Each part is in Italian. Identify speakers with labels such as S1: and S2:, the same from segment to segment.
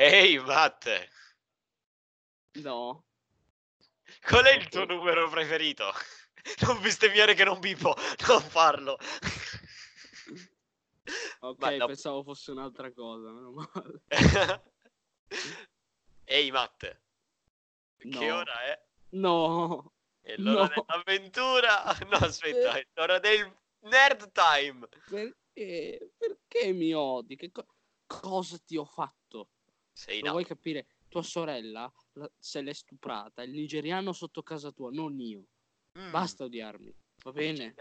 S1: Ehi, Matte,
S2: No.
S1: qual è il tuo numero preferito? Non bestemmiare che non bipo, non farlo.
S2: Ok,
S1: Ma no.
S2: pensavo fosse un'altra cosa, meno male.
S1: Ehi, Matte, che
S2: No.
S1: ora è?
S2: No.
S1: È l'ora
S2: No.
S1: dell'avventura. No, aspetta, è l'ora del nerd time.
S2: Perché? Perché mi odi? Che co- cosa ti ho fatto?
S1: Sei
S2: Lo vuoi capire? Tua sorella la- se l'è stuprata, il nigeriano sotto casa tua, non io.
S1: Mm.
S2: Basta odiarmi, va bene?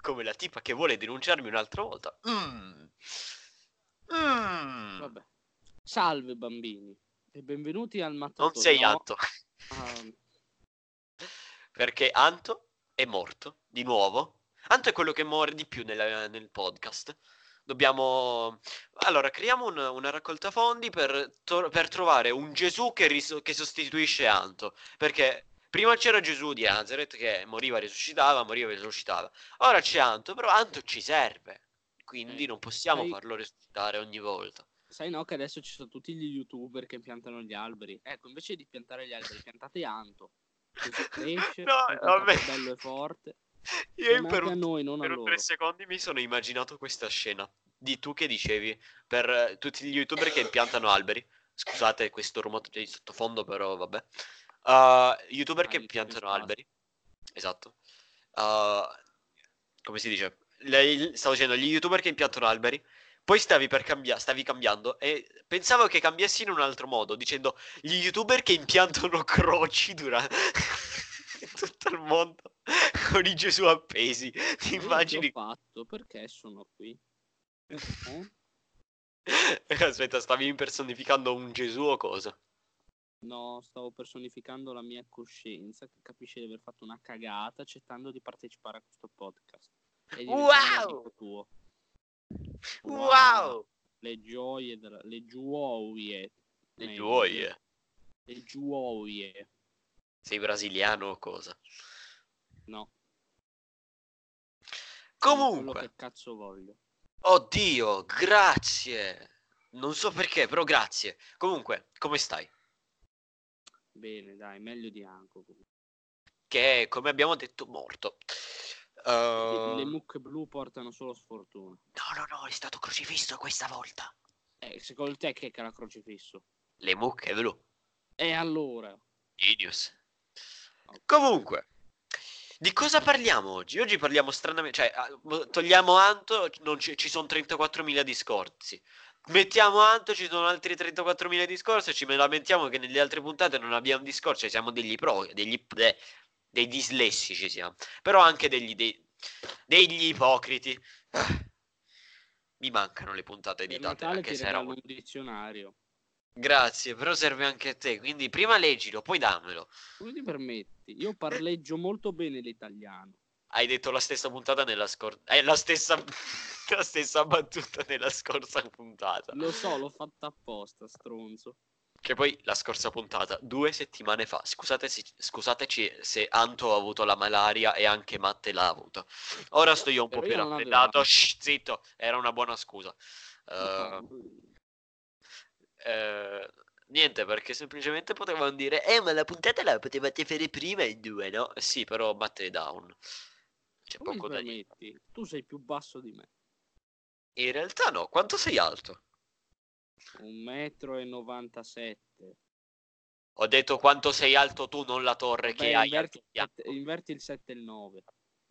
S1: Come la tipa che vuole denunciarmi un'altra volta. Mm. Mm.
S2: Vabbè. Salve bambini e benvenuti al mattatore.
S1: Non sei
S2: no,
S1: Anto.
S2: ah,
S1: Perché Anto è morto di nuovo. Anto è quello che muore di più nella- nel podcast. Dobbiamo. Allora, creiamo un- una raccolta fondi per, to- per trovare un Gesù che, ris- che sostituisce Anto. Perché prima c'era Gesù di Nazareth che moriva, risuscitava, moriva, risuscitava. Ora c'è Anto, però Anto ci serve. Quindi
S2: Eh,
S1: non possiamo
S2: sai-
S1: farlo risuscitare ogni volta.
S2: sai no che adesso ci sono tutti gli youtuber che piantano gli alberi. Ecco, invece di piantare gli alberi, piantate Anto. Così cresce,
S1: No,
S2: diventa
S1: vabbè.
S2: bello e forte.
S1: Io per un
S2: noi,
S1: Per un tre secondi mi sono immaginato questa scena di tu che dicevi per eh, tutti gli youtuber che impiantano alberi. Scusate questo rumore di sottofondo, però vabbè. Uh, youtuber
S2: Ah,
S1: che piantano alberi. Esatto. Uh, come si dice? Le- stavo dicendo gli youtuber che impiantano alberi. Poi stavi per cambiare, stavi cambiando e pensavo che cambiassi in un altro modo, dicendo gli youtuber che impiantano croci durante tutto il mondo con i Gesù appesi. Ti immagini?
S2: ho fatto? Perché sono qui? Eh?
S1: Aspetta, stavi impersonificando un Gesù o cosa?
S2: No, stavo personificando la mia coscienza che capisce di aver fatto una cagata accettando di partecipare a questo podcast.
S1: Wow!
S2: tuo.
S1: Wow!
S2: Le gioie della... le gioie.
S1: Le gioie.
S2: Le gioie.
S1: Sei brasiliano o cosa?
S2: No. Quello
S1: Comunque,
S2: che cazzo voglio.
S1: Oddio, grazie. Non so perché, però grazie. Comunque, come stai?
S2: Bene, dai, meglio di Anco.
S1: Che è, come abbiamo detto, morto.
S2: Le,
S1: Uh,
S2: le mucche blu portano solo sfortuna.
S1: No, no, no, è stato crocifisso questa volta.
S2: Eh, secondo te che era crocifisso?
S1: Le mucche blu.
S2: E allora?
S1: Genius. Comunque, di cosa parliamo oggi? Oggi parliamo stranamente, cioè, ah, mo- togliamo Anto, non ci, sono 34.000 discorsi. Mettiamo Anto, ci sono altri 34.000 discorsi e ci lamentiamo che nelle altre puntate non abbiamo discorsi, cioè siamo degli pro, degli, de- dei dislessici siamo, però anche degli, dei- degli ipocriti. Ah. Mi mancano le puntate editate, anche se era un
S2: dizionario.
S1: Grazie, però serve anche a te, quindi prima leggilo, poi dammelo.
S2: Come ti permetti? Io parleggio molto bene l'italiano.
S1: Hai detto la stessa puntata nella scorsa. È la stessa... la stessa battuta nella scorsa puntata.
S2: Lo so, l'ho fatta apposta, stronzo.
S1: Che poi la scorsa puntata, due settimane fa. Scusateci, scusateci se Anto ha avuto la malaria e anche Matte l'ha avuta. Ora sto io un po'
S2: Però
S1: più
S2: io non
S1: raffreddato. Shh, zitto, era una buona scusa. Eh, eh, niente, perché semplicemente potevano dire: Eh, ma la puntata la potevate fare prima in due, no? Sì, però Matte è down. C'è
S2: Come
S1: poco da dire.
S2: Tu sei più basso di me.
S1: In realtà no, quanto sei alto?
S2: Un metro e 97.
S1: Ho detto quanto sei alto tu, non la torre che
S2: Vabbè,
S1: hai
S2: inverti, inverti il 7 e il 9.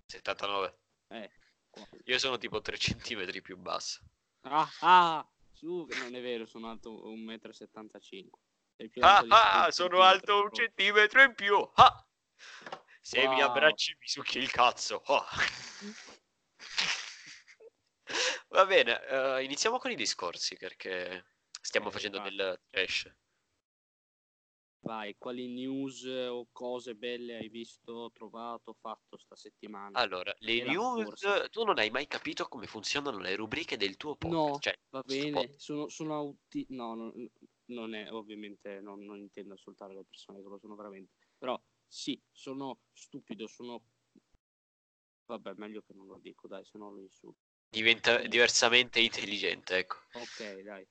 S1: 79.
S2: Eh.
S1: Io sono tipo 3 centimetri più basso.
S2: Ah, ah, su, che non è vero, sono alto 1,75 m.
S1: Ah, ah,
S2: 7
S1: sono alto un centimetro in più. Ah! Se mi
S2: Wow.
S1: abbracci mi succhi il cazzo. Ah. Va bene, eh, iniziamo con i discorsi perché stiamo
S2: Ok,
S1: facendo del trash.
S2: Vai, quali news o cose belle hai visto, trovato, fatto sta settimana?
S1: Allora, le
S2: E la
S1: news,
S2: corsa.
S1: tu non hai mai capito come funzionano le rubriche del tuo podcast.
S2: No,
S1: cioè,
S2: Va bene, sono, sono auti... No, non, non è, ovviamente, non, non intendo ascoltare le persone che lo sono veramente. Però, sì, sono stupido, sono... Vabbè, meglio che non lo dico, dai, se no lo insulto.
S1: Diventa diversamente intelligente, ecco.
S2: Ok, dai.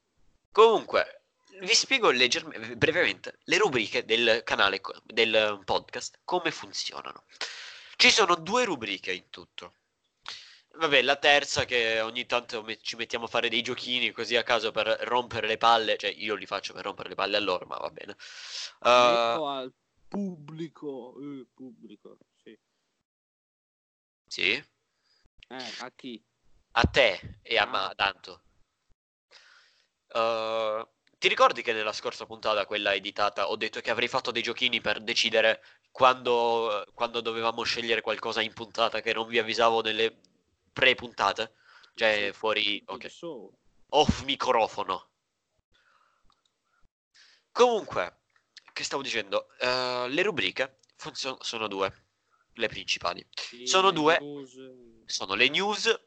S1: Comunque, vi spiego leggermente, brevemente le rubriche del canale, del podcast, come funzionano. Ci sono due rubriche in tutto. Vabbè, la terza che ogni tanto me- ci mettiamo a fare dei giochini così a caso per rompere le palle, cioè io li faccio per rompere le palle a loro, ma va bene.
S2: Uh, al pubblico, eh, pubblico, sì.
S1: Sì?
S2: Eh, a chi?
S1: A te e a ah. ma tanto. Uh, ti ricordi che nella scorsa puntata, quella editata, ho detto che avrei fatto dei giochini per decidere quando, quando dovevamo scegliere qualcosa in puntata che non vi avvisavo nelle pre-puntate? Cioè fuori... Ok. Off microfono. Comunque, che stavo dicendo? Uh, le rubriche funzio- sono due, le principali. Sì, sono due, news. sono le news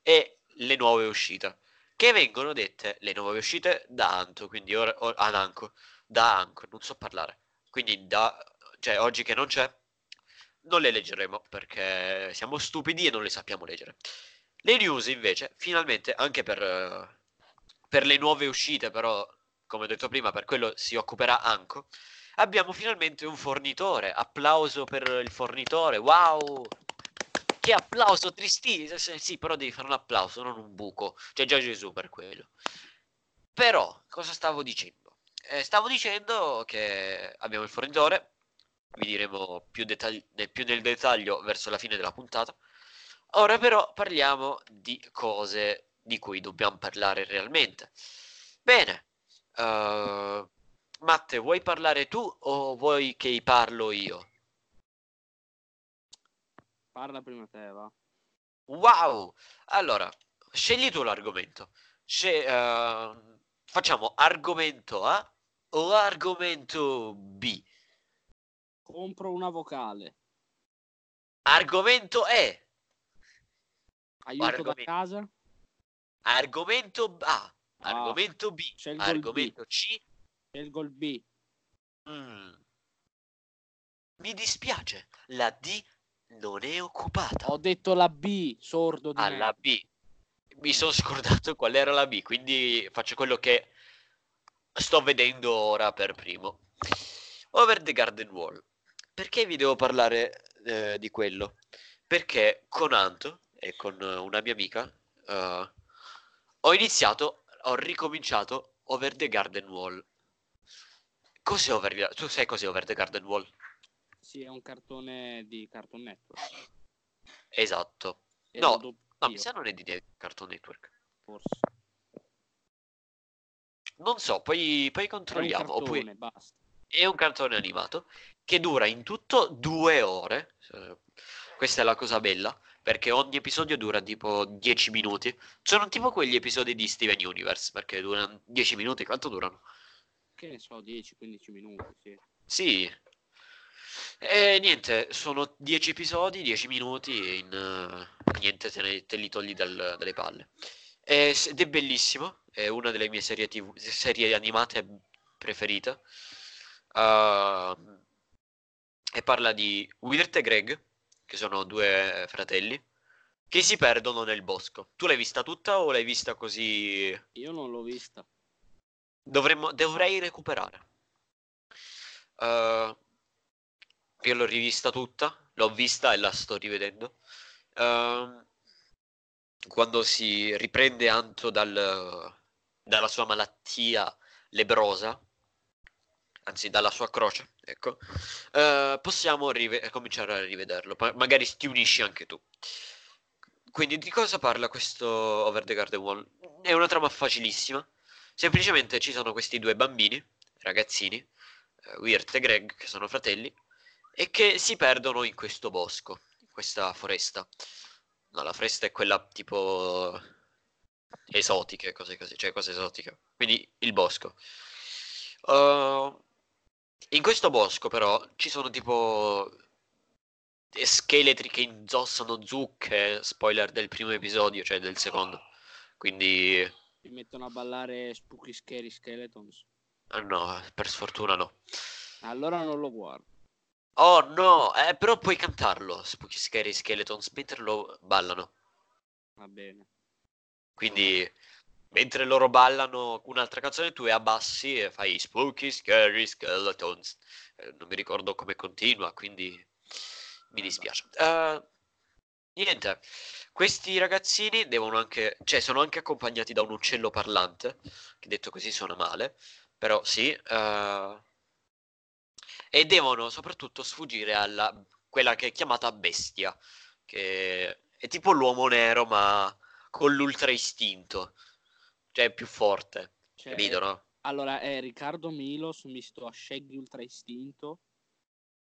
S1: e le nuove uscite che vengono dette le nuove uscite da Anto, quindi ora, or, Ananco, da Anco, non so parlare. Quindi da, cioè, oggi che non c'è, non le leggeremo perché siamo stupidi e non le sappiamo leggere. Le news invece, finalmente, anche per, per le nuove uscite, però, come ho detto prima, per quello si occuperà Anco, abbiamo finalmente un fornitore. Applauso per il fornitore, wow! Che applauso tristissimo. Sì, però devi fare un applauso, non un buco. C'è già Gesù per quello. Però, cosa stavo dicendo? Eh, stavo dicendo che abbiamo il fornitore. Vi diremo più, dettagli- più nel dettaglio verso la fine della puntata. Ora però parliamo di cose di cui dobbiamo parlare realmente. Bene. Uh, Matte, vuoi parlare tu o vuoi che parlo io?
S2: Parla prima te, va.
S1: Wow! Allora, scegli tu l'argomento. Sce- uh, facciamo argomento A o argomento B?
S2: Compro una vocale.
S1: Argomento E.
S2: Aiuto argomento. da casa.
S1: Argomento A. Argomento B. Argomento
S2: B. C. Scelgo il B.
S1: Mm. Mi dispiace, la D non è occupata.
S2: Ho detto la B, sordo di
S1: ah, me. B. Mi sono scordato qual era la B, quindi faccio quello che sto vedendo ora per primo. Over the Garden Wall. Perché vi devo parlare eh, di quello? Perché con Anto e con una mia amica uh, ho iniziato, ho ricominciato Over the Garden Wall. Cos'è Over the... Tu sai cos'è Over the Garden Wall?
S2: Sì, è un cartone di Cartoon Network.
S1: Esatto. Era no, no, mi sa non è di Cartoon Network.
S2: Forse.
S1: Non so, poi, poi controlliamo.
S2: È un cartone, poi... basta.
S1: È un cartone animato che dura in tutto due ore. Questa è la cosa bella, perché ogni episodio dura tipo 10 minuti. Sono tipo quegli episodi di Steven Universe, perché durano 10 minuti. Quanto durano?
S2: Che ne so, 10-15 minuti, sì.
S1: Sì, e niente, sono 10 episodi, 10 minuti e in, uh, niente te, ne, te, li togli dal, dalle palle. E, ed è bellissimo, è una delle mie serie, TV, serie animate preferite. Uh, e parla di Wirt e Greg, che sono due fratelli, che si perdono nel bosco. Tu l'hai vista tutta o l'hai vista così?
S2: Io non l'ho vista.
S1: Dovremmo, dovrei recuperare. Uh, io l'ho rivista tutta, l'ho vista e la sto rivedendo. Uh, quando si riprende Anto dal, dalla sua malattia lebrosa, anzi dalla sua croce, ecco, uh, possiamo rive- cominciare a rivederlo. Ma- magari ti unisci anche tu. Quindi di cosa parla questo Over the Garden Wall? È una trama facilissima. Semplicemente ci sono questi due bambini, ragazzini, uh, Wirt e Greg, che sono fratelli, e che si perdono in questo bosco, in questa foresta. No, la foresta è quella tipo esotiche, cose così, cioè cose esotiche. Quindi il bosco. Uh, in questo bosco però ci sono tipo scheletri che inzossano zucche, spoiler del primo episodio, cioè del secondo. Quindi...
S2: Mi mettono a ballare Spooky Scary Skeletons.
S1: Ah no, per sfortuna no.
S2: Allora non lo guardo.
S1: Oh no, eh, però puoi cantarlo, Spooky Scary Skeletons, mentre lo ballano.
S2: Va bene.
S1: Quindi mentre loro ballano un'altra canzone, tu abbassi e fai Spooky Scary Skeletons. Eh, non mi ricordo come continua, quindi mi dispiace. Uh, niente, questi ragazzini devono anche, cioè sono anche accompagnati da un uccello parlante, che detto così suona male, però sì, uh, e devono soprattutto sfuggire alla quella che è chiamata bestia, che è tipo l'uomo nero ma con l'ultra istinto, cioè è più forte, cioè, capito no?
S2: Allora è Riccardo Milos misto a Shaggy ultra istinto,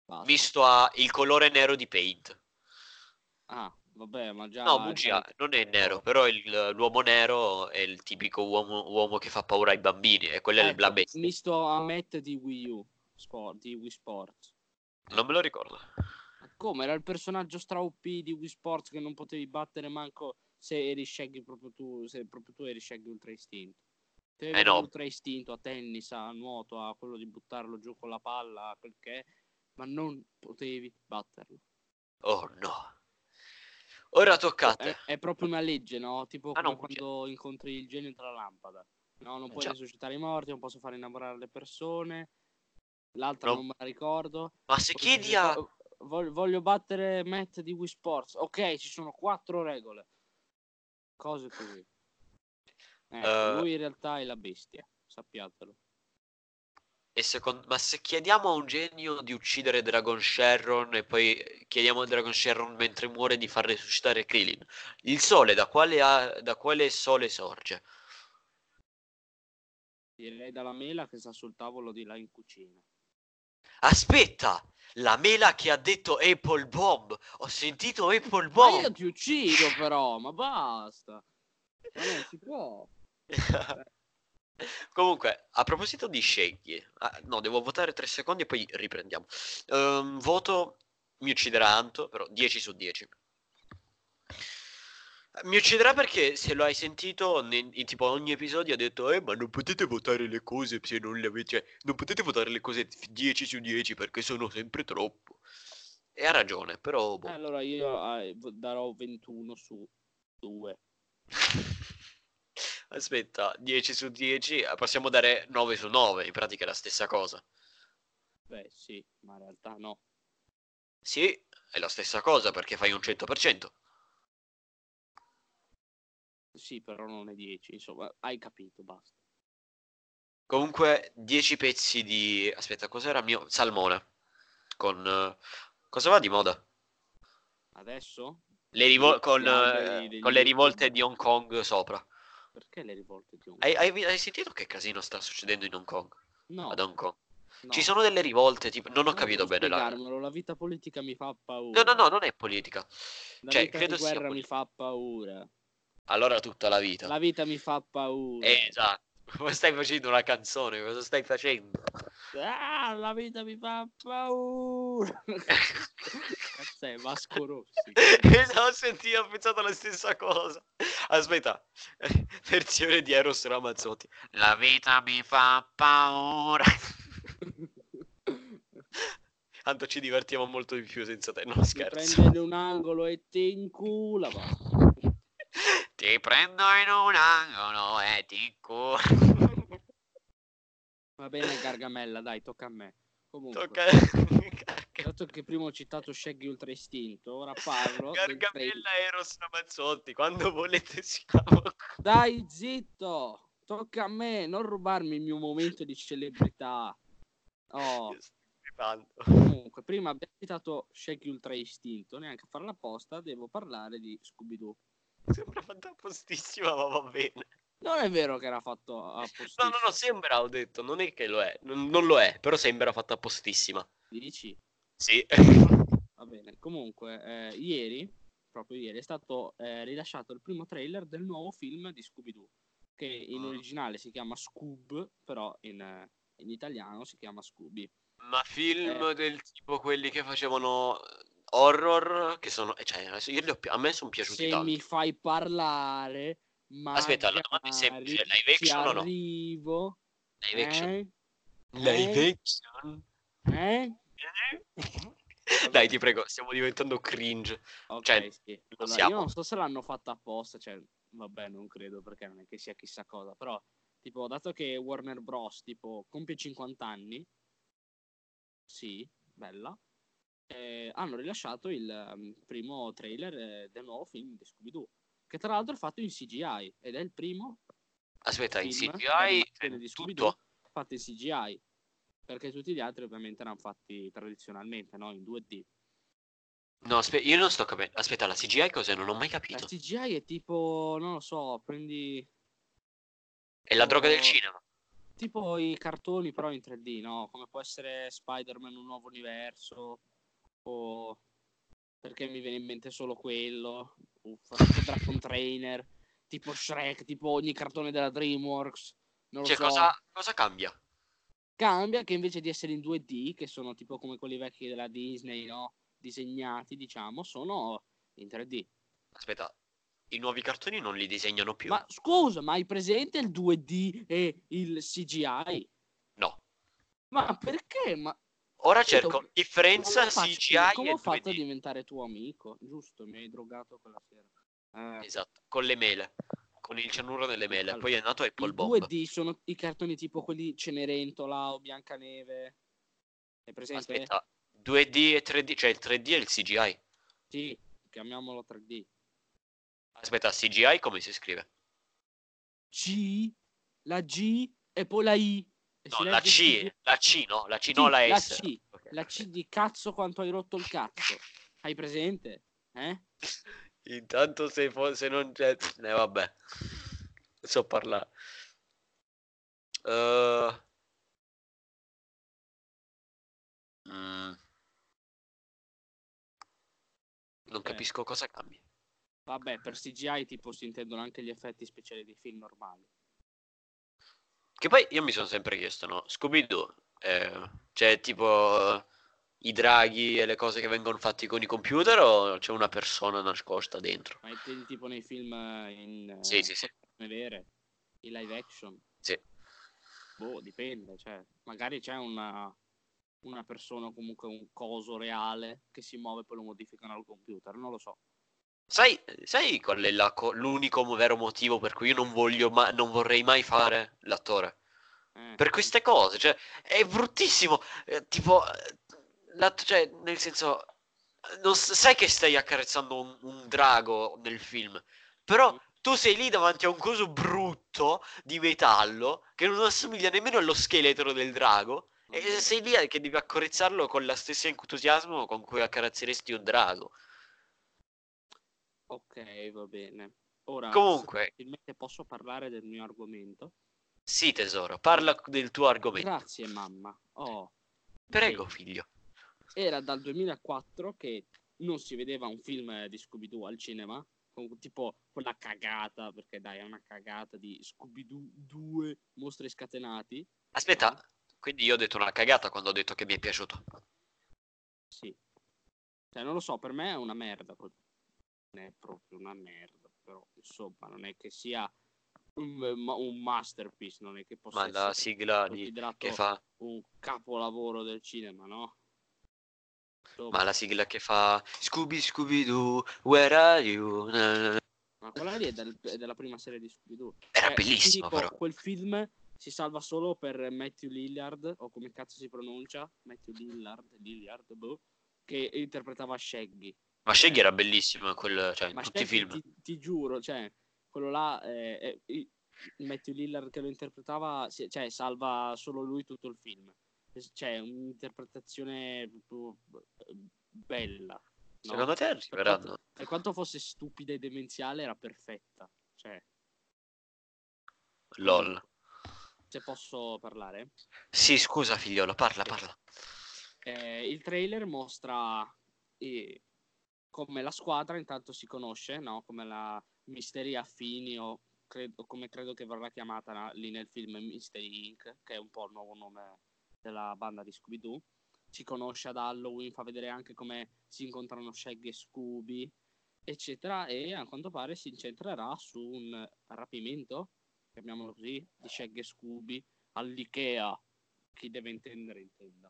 S1: Basta. misto a il colore nero di Paint.
S2: Ah, vabbè, ma già...
S1: No, bugia, cioè... non è nero, però il, l'uomo nero è il tipico uomo, uomo, che fa paura ai bambini, e quello ecco, è la bestia.
S2: Misto a Matt di Wii U, Sport, di Wii Sport.
S1: Non me lo ricordo.
S2: Come? Era il personaggio stra OP di Wii Sports che non potevi battere manco se eri Shaggy proprio tu, se proprio tu eri Shaggy Ultra Istinto. Te eh no. Ultra Istinto a tennis, a nuoto, a quello di buttarlo giù con la palla, a quel che è, ma non potevi batterlo.
S1: Oh no. Ora toccate.
S2: È, è proprio una legge, no? Tipo ah, no, quando incontri il genio tra lampada. No, non eh, puoi già. risuscitare i morti, non posso far innamorare le persone. L'altra no. non me la ricordo.
S1: Ma se chiedi a
S2: voglio, voglio battere Matt di Wii Sports. Ok, ci sono quattro regole. Cose così. Eh, uh, lui in realtà è la bestia, sappiatelo.
S1: E secondo... Ma se chiediamo a un genio di uccidere Dragon Sharon e poi chiediamo a Dragon Sharon mentre muore di far resuscitare Krillin, il sole da quale, ha... da quale sole sorge?
S2: Direi dalla mela che sta sul tavolo di là in cucina.
S1: Aspetta! La mela che ha detto Apple Bomb. Ho sentito Apple Bomb.
S2: Ma io ti uccido però, ma basta. Ma non si può.
S1: Comunque, a proposito di scegli, ah, no, devo votare tre secondi e poi riprendiamo. Um, voto mi ucciderà Anto, però 10 su 10. Mi ucciderà perché se lo hai sentito in, in tipo ogni episodio ha detto Eh ma non potete votare le cose se non le avete Cioè non potete votare le cose 10 su 10 perché sono sempre troppo. E ha ragione però
S2: boh. Allora io eh, darò 21 su 2
S1: Aspetta 10 su 10 eh, possiamo dare 9 su 9 In pratica è la stessa cosa.
S2: Beh sì ma in realtà no.
S1: Sì è la stessa cosa perché fai un 100%
S2: sì, però non è 10, insomma, hai capito, basta.
S1: Comunque, 10 pezzi di... Aspetta, cos'era mio? Salmone. Con... Uh... Cosa va di moda?
S2: Adesso?
S1: Le rivol- con, uh, con le rivolte di Hong Kong sopra.
S2: Perché le rivolte di Hong Kong?
S1: Hai, hai, hai sentito che casino sta succedendo in Hong Kong?
S2: No.
S1: Ad Hong Kong. No. Ci sono delle rivolte, tipo, non ho non capito bene
S2: la... la vita politica mi fa paura.
S1: No, no, no, non è politica.
S2: La cioè, vita credo di guerra mi fa paura.
S1: Allora tutta la vita.
S2: La vita mi fa paura.
S1: esatto. Come stai facendo una canzone? Cosa stai facendo?
S2: Ah, la vita mi fa paura. Cazzo è Vasco Rossi.
S1: ho sentito, ho pensato la stessa cosa. Aspetta, versione di Eros Ramazzotti. La vita mi fa paura. Tanto ci divertiamo molto di più senza te, non scherzo.
S2: Prendere un angolo e ti incula, va.
S1: Ti prendo in un angolo e ti curo.
S2: Va bene, Gargamella, dai, tocca a me. Comunque, tocca... dato che prima ho citato Shaggy Ultra Istinto, ora parlo.
S1: Gargamella e Eros Ramazzotti, quando volete siamo.
S2: Dai, zitto! Tocca a me, non rubarmi il mio momento di celebrità. Oh. Comunque, prima abbiamo citato Shaggy Ultra Istinto, neanche a farla apposta, devo parlare di Scooby-Doo.
S1: Sembra fatto appostissima, ma va bene.
S2: Non è vero che era fatto appostissima.
S1: No, no, no, sembra, ho detto, non è che lo è. Non, non lo è, però sembra fatto appostissima.
S2: Dici?
S1: Sì.
S2: Va bene, comunque, eh, ieri, proprio ieri, è stato eh, rilasciato il primo trailer del nuovo film di Scooby-Doo, che in ah. originale si chiama Scoob, però in, in italiano si chiama Scooby.
S1: Ma film eh, del tipo quelli che facevano horror che sono... Cioè, io li ho, a me sono piaciuti
S2: Se
S1: tanto.
S2: mi fai parlare...
S1: Aspetta, la domanda è semplice. Live action o no?
S2: Arrivo.
S1: Live action. Eh? Live
S2: eh?
S1: action.
S2: Eh?
S1: Dai, ti prego, stiamo diventando cringe.
S2: Ok,
S1: cioè,
S2: sì. Allora, io non so se l'hanno fatta apposta, cioè, vabbè, non credo perché non è che sia chissà cosa, però tipo, dato che Warner Bros. tipo compie 50 anni, sì, bella, eh, hanno rilasciato il um, primo trailer eh, del nuovo film di Scooby-Doo, che tra l'altro è fatto in CGI ed è il primo
S1: Aspetta, in CGI
S2: di
S1: tutto?
S2: fatto in CGI, perché tutti gli altri ovviamente erano fatti tradizionalmente, no? In 2D.
S1: No, aspetta, io non sto capendo. Aspetta, la CGI cos'è? Non ho mai
S2: La
S1: capito.
S2: CGI è tipo, non lo so, prendi
S1: È la droga del cinema.
S2: tipo i cartoni però in 3D, no? Come può essere Spider-Man un nuovo universo o perché mi viene in mente solo quello, Uffa, Dragon Trainer, tipo Shrek, tipo ogni cartone della DreamWorks. Non lo
S1: Cioè,
S2: so.
S1: cosa, cosa cambia?
S2: Cambia che invece di essere in 2D, che sono tipo come quelli vecchi della Disney, no? Disegnati, diciamo, sono in 3D.
S1: Aspetta, i nuovi cartoni non li disegnano più.
S2: Ma scusa, ma hai presente il 2D e il CGI?
S1: No.
S2: Ma perché? Ma
S1: Ora cerco differenza
S2: come
S1: CGI
S2: come ho fatto a
S1: 2D.
S2: diventare tuo amico? Giusto, mi hai drogato quella sera. Eh,
S1: Esatto, con le mele. Con il cianuro delle mele.
S2: Allora,
S1: Poi è nato Apple
S2: I
S1: Bomb.
S2: 2D sono i cartoni tipo quelli Cenerentola o Biancaneve. Hai presente?
S1: Aspetta, 2D e 3D, cioè il 3D e il CGI.
S2: Sì, chiamiamolo 3D.
S1: Aspetta, CGI come si scrive?
S2: C, la G e poi la I.
S1: No, la C,
S2: CG.
S1: la C no, la C
S2: Sì,
S1: no, la
S2: la
S1: S.
S2: C,
S1: Ok,
S2: La. C di cazzo quanto hai rotto il cazzo. Hai presente? Eh?
S1: Intanto se, fo- se non c'è... Eh vabbè. So parlare. Eh, mm. Non
S2: Eh.
S1: capisco cosa cambia.
S2: Vabbè, per CGI tipo si intendono anche gli effetti speciali dei film normali.
S1: Che poi io mi sono sempre chiesto, no? Scooby-Doo, eh, c'è tipo eh, i draghi e le cose che vengono fatti con i computer o c'è una persona nascosta dentro?
S2: Ma intendi tipo nei film eh, in eh,
S1: Sì, sì, sì.
S2: persone vere, i live action?
S1: Sì.
S2: Boh, dipende, cioè, magari c'è una, una persona o comunque un coso reale che si muove e poi lo modificano al computer, non lo so.
S1: Sai, sai qual è la co- l'unico vero motivo per cui io non voglio ma- non vorrei mai fare l'attore?
S2: Eh,
S1: Per queste cose, cioè, è bruttissimo. eh, tipo, eh, l'att- cioè, nel senso, non sai che stai accarezzando un, un drago nel film, però tu sei lì davanti a un coso brutto di metallo che non assomiglia nemmeno allo scheletro del drago. E sei lì che devi accarezzarlo con la stessa entusiasmo con cui accarezzeresti un drago.
S2: Ok, va bene. Ora,
S1: Comunque,
S2: posso parlare del mio argomento.
S1: sì, tesoro, parla del tuo argomento.
S2: Grazie, mamma. Oh,
S1: Prego, figlio.
S2: era dal 2004 che non si vedeva un film eh, di Scooby-Doo al cinema, con tipo quella cagata, perché dai, è una cagata di Scooby-Doo 2 mostri scatenati.
S1: Aspetta, quindi io ho detto una cagata quando ho detto che mi è piaciuto.
S2: Sì. Cioè, non lo so, per me è una merda. quel- è proprio una merda, però insomma, non è che sia un, un masterpiece, non è che possa
S1: Ma la sigla di... che fa...
S2: un capolavoro del cinema, no? Insomma,
S1: Ma la sigla che fa Scooby Scooby Doo, where are you?
S2: Ma quella lì è, del- è della prima serie di Scooby-Doo.
S1: Era
S2: Cioè,
S1: bellissimo
S2: dico,
S1: però.
S2: Quel film si salva solo per Matthew Lillard, o come cazzo si pronuncia? Matthew Lillard, Lillard, boh, che interpretava Shaggy.
S1: Ma Shaggy era bellissimo in, quel, cioè, in tutti i film.
S2: ti, ti giuro, cioè, quello là, eh, il- Matthew Lillard che lo interpretava, cioè, salva solo lui tutto il film. Cioè, un'interpretazione eh, bella. no?
S1: Secondo te
S2: Per
S1: arriveranno?
S2: quanto, per quanto fosse stupida e demenziale, era perfetta. Cioè,
S1: LOL.
S2: se posso parlare.
S1: Sì, scusa figliolo, parla, parla.
S2: Eh, il trailer mostra eh, come la squadra intanto si conosce, no? come la Mystery Affini o, credo, come credo che verrà chiamata na- lì nel film Mystery Inc., che è un po' il nuovo nome della banda di Scooby-Doo. Si conosce ad Halloween, fa vedere anche come si incontrano Shaggy e Scooby, eccetera, e a quanto pare si incentrerà su un rapimento, chiamiamolo così, di Shaggy e Scooby all'Ikea. Chi deve intendere intenda.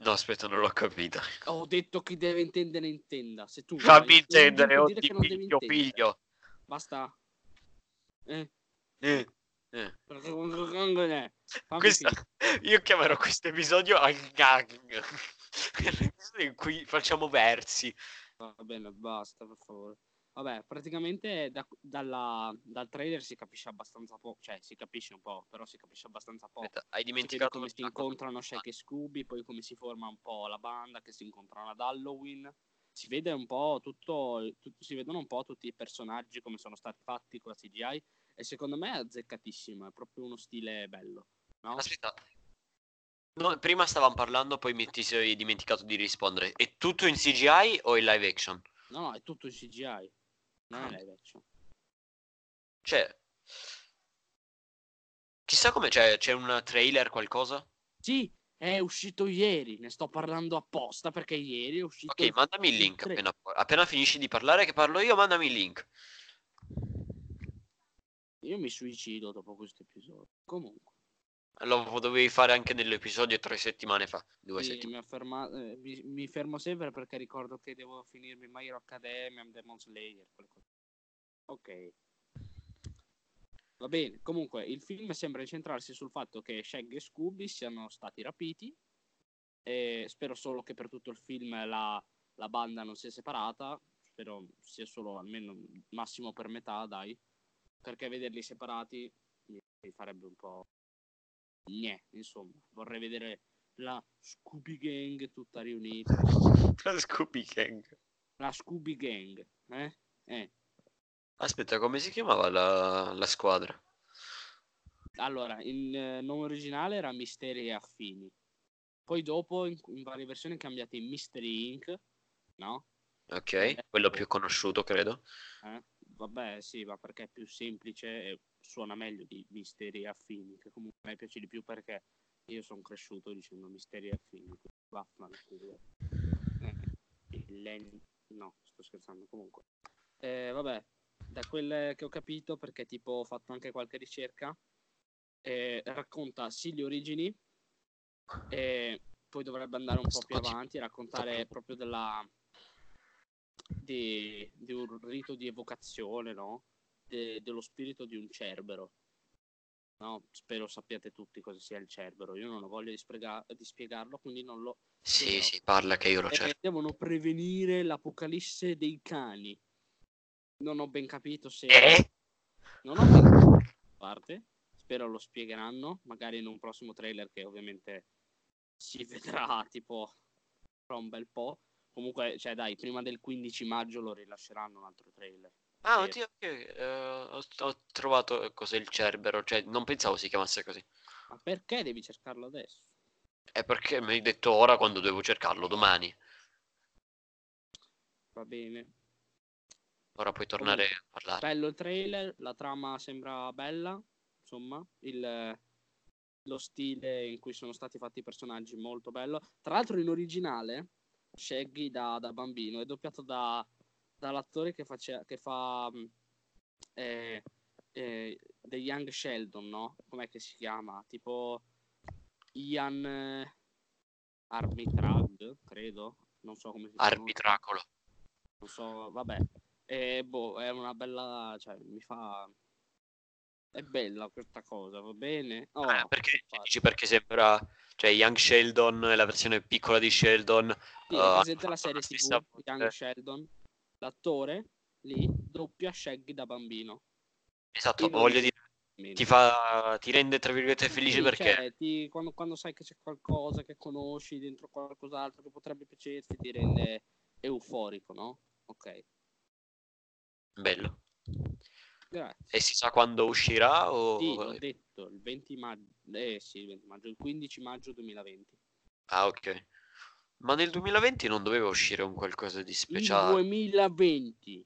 S1: No, aspetta, non l'ho capito.
S2: Ho detto chi deve intendere intenda. Se tu
S1: Fammi intendere,
S2: devi
S1: figlio,
S2: intendere.
S1: figlio.
S2: Basta. Eh?
S1: Eh, eh. Questa- io chiamerò questo episodio. L'episodio in cui facciamo versi.
S2: Va bene, basta, per favore. Vabbè, praticamente da- dalla- dal trailer si capisce abbastanza poco, cioè si capisce un po', però si capisce abbastanza poco.
S1: Aspetta, hai
S2: Si
S1: dimenticato
S2: come si incontrano Shaq e Scooby, poi come si forma un po' la banda, che si incontrano ad Halloween. Si vede un po' tutto, tut- si vedono un po' tutti i personaggi come sono stati fatti con la CGI e secondo me è azzeccatissimo, è proprio uno stile bello, no?
S1: Aspetta. No, prima stavamo parlando, poi mi ti sei dimenticato di rispondere. È tutto in CGI o in live action?
S2: No, no, è tutto in CGI, non è live action.
S1: Cioè... Chissà come c'è, c'è un trailer, qualcosa?
S2: Sì, è uscito ieri, ne sto parlando apposta perché ieri è uscito
S1: Ok, mandami il link appena, appena finisci di parlare che parlo io, mandami il link.
S2: Io mi suicido dopo questo episodio. Comunque,
S1: Lo dovevi fare anche nell'episodio tre settimane fa, due
S2: sì,
S1: settimane.
S2: mi, ha ferma- eh, mi- mi fermo sempre perché ricordo che devo finirmi My Hero Academia, Demon Slayer, quelle cose. Ok. Va bene, comunque il film sembra incentrarsi sul fatto che Shaggy e Scooby siano stati rapiti e spero solo che per tutto il film la, la banda non sia separata, spero sia solo almeno massimo per metà, dai, perché vederli separati mi farebbe un po'... Gnè, insomma, vorrei vedere la Scooby Gang tutta riunita.
S1: La Scooby Gang.
S2: La Scooby Gang, eh? Eh.
S1: Aspetta, come si chiamava la, la squadra?
S2: Allora, il eh, nome originale era Misteri e Affini. Poi dopo, in, in varie versioni, cambiate in Mystery Inc., no?
S1: Ok, quello più conosciuto, credo.
S2: Eh? Vabbè, sì, ma perché è più semplice e suona meglio di Misteri Affini, che comunque a me piace di più perché io sono cresciuto dicendo Misteri Affini. quindi Vaffanculo. Eh, il- No, sto scherzando comunque. Eh, vabbè, da quel che ho capito, perché tipo ho fatto anche qualche ricerca, eh, racconta sì le origini e poi dovrebbe andare un po' più avanti e raccontare proprio della di, di un rito di evocazione, no? De- dello spirito di un cerbero. No? Spero sappiate tutti cosa sia il cerbero. Io non ho voglia di, sprega- di spiegarlo, quindi non lo
S1: Sì,
S2: Sì,
S1: sì, parla che io lo
S2: eh,
S1: cerco.
S2: devono prevenire l'apocalisse dei cani. Non ho ben capito se.
S1: Eh?
S2: Non ho ben capito parte. Spero lo spiegheranno. Magari in un prossimo trailer che ovviamente si vedrà tipo fra un bel po'. Comunque, cioè, dai, prima del 15 maggio lo rilasceranno un altro trailer.
S1: Ah, oddio, ok. eh, ho, ho trovato cos'è il cerbero. Cioè, non pensavo si chiamasse così.
S2: Ma perché devi cercarlo adesso?
S1: È perché mi hai detto ora quando devo cercarlo, domani.
S2: Va bene.
S1: Ora puoi tornare a parlare.
S2: Bello il trailer, la trama sembra bella, insomma, il- lo stile in cui sono stati fatti i personaggi molto bello. Tra l'altro in originale Shaggy da, da bambino è doppiato da, dall'attore che, face- che fa mh, eh, eh, The Young Sheldon, no? Com'è che si chiama? Tipo Ian eh, Armitrag, credo, non so come si pronuncia.
S1: Arbitracolo.
S2: Non so, vabbè. E boh, è una bella, cioè, mi fa... È bella questa cosa, va bene? Oh,
S1: Ah, perché dici perché sembra. Cioè, Young Sheldon è la versione piccola di Sheldon.
S2: Sì,
S1: uh,
S2: la serie
S1: stessa
S2: TV,
S1: voce.
S2: Young Sheldon, l'attore lì doppia Shaggy da bambino.
S1: Esatto,
S2: in
S1: voglio dire, ti fa. Ti rende tra virgolette felice
S2: Sì,
S1: perché.
S2: cioè, ti- quando, quando sai che c'è qualcosa che conosci dentro qualcos'altro che potrebbe piacerti, ti rende euforico, no? Ok,
S1: Bello.
S2: Grazie.
S1: E si sa quando uscirà o.
S2: Sì, l'ho detto, il 20 maggio, eh sì, il 20 maggio, il 15 maggio 2020.
S1: Ah, ok. Ma nel 2020 non doveva uscire un qualcosa di
S2: Il
S1: speciale.
S2: 2020.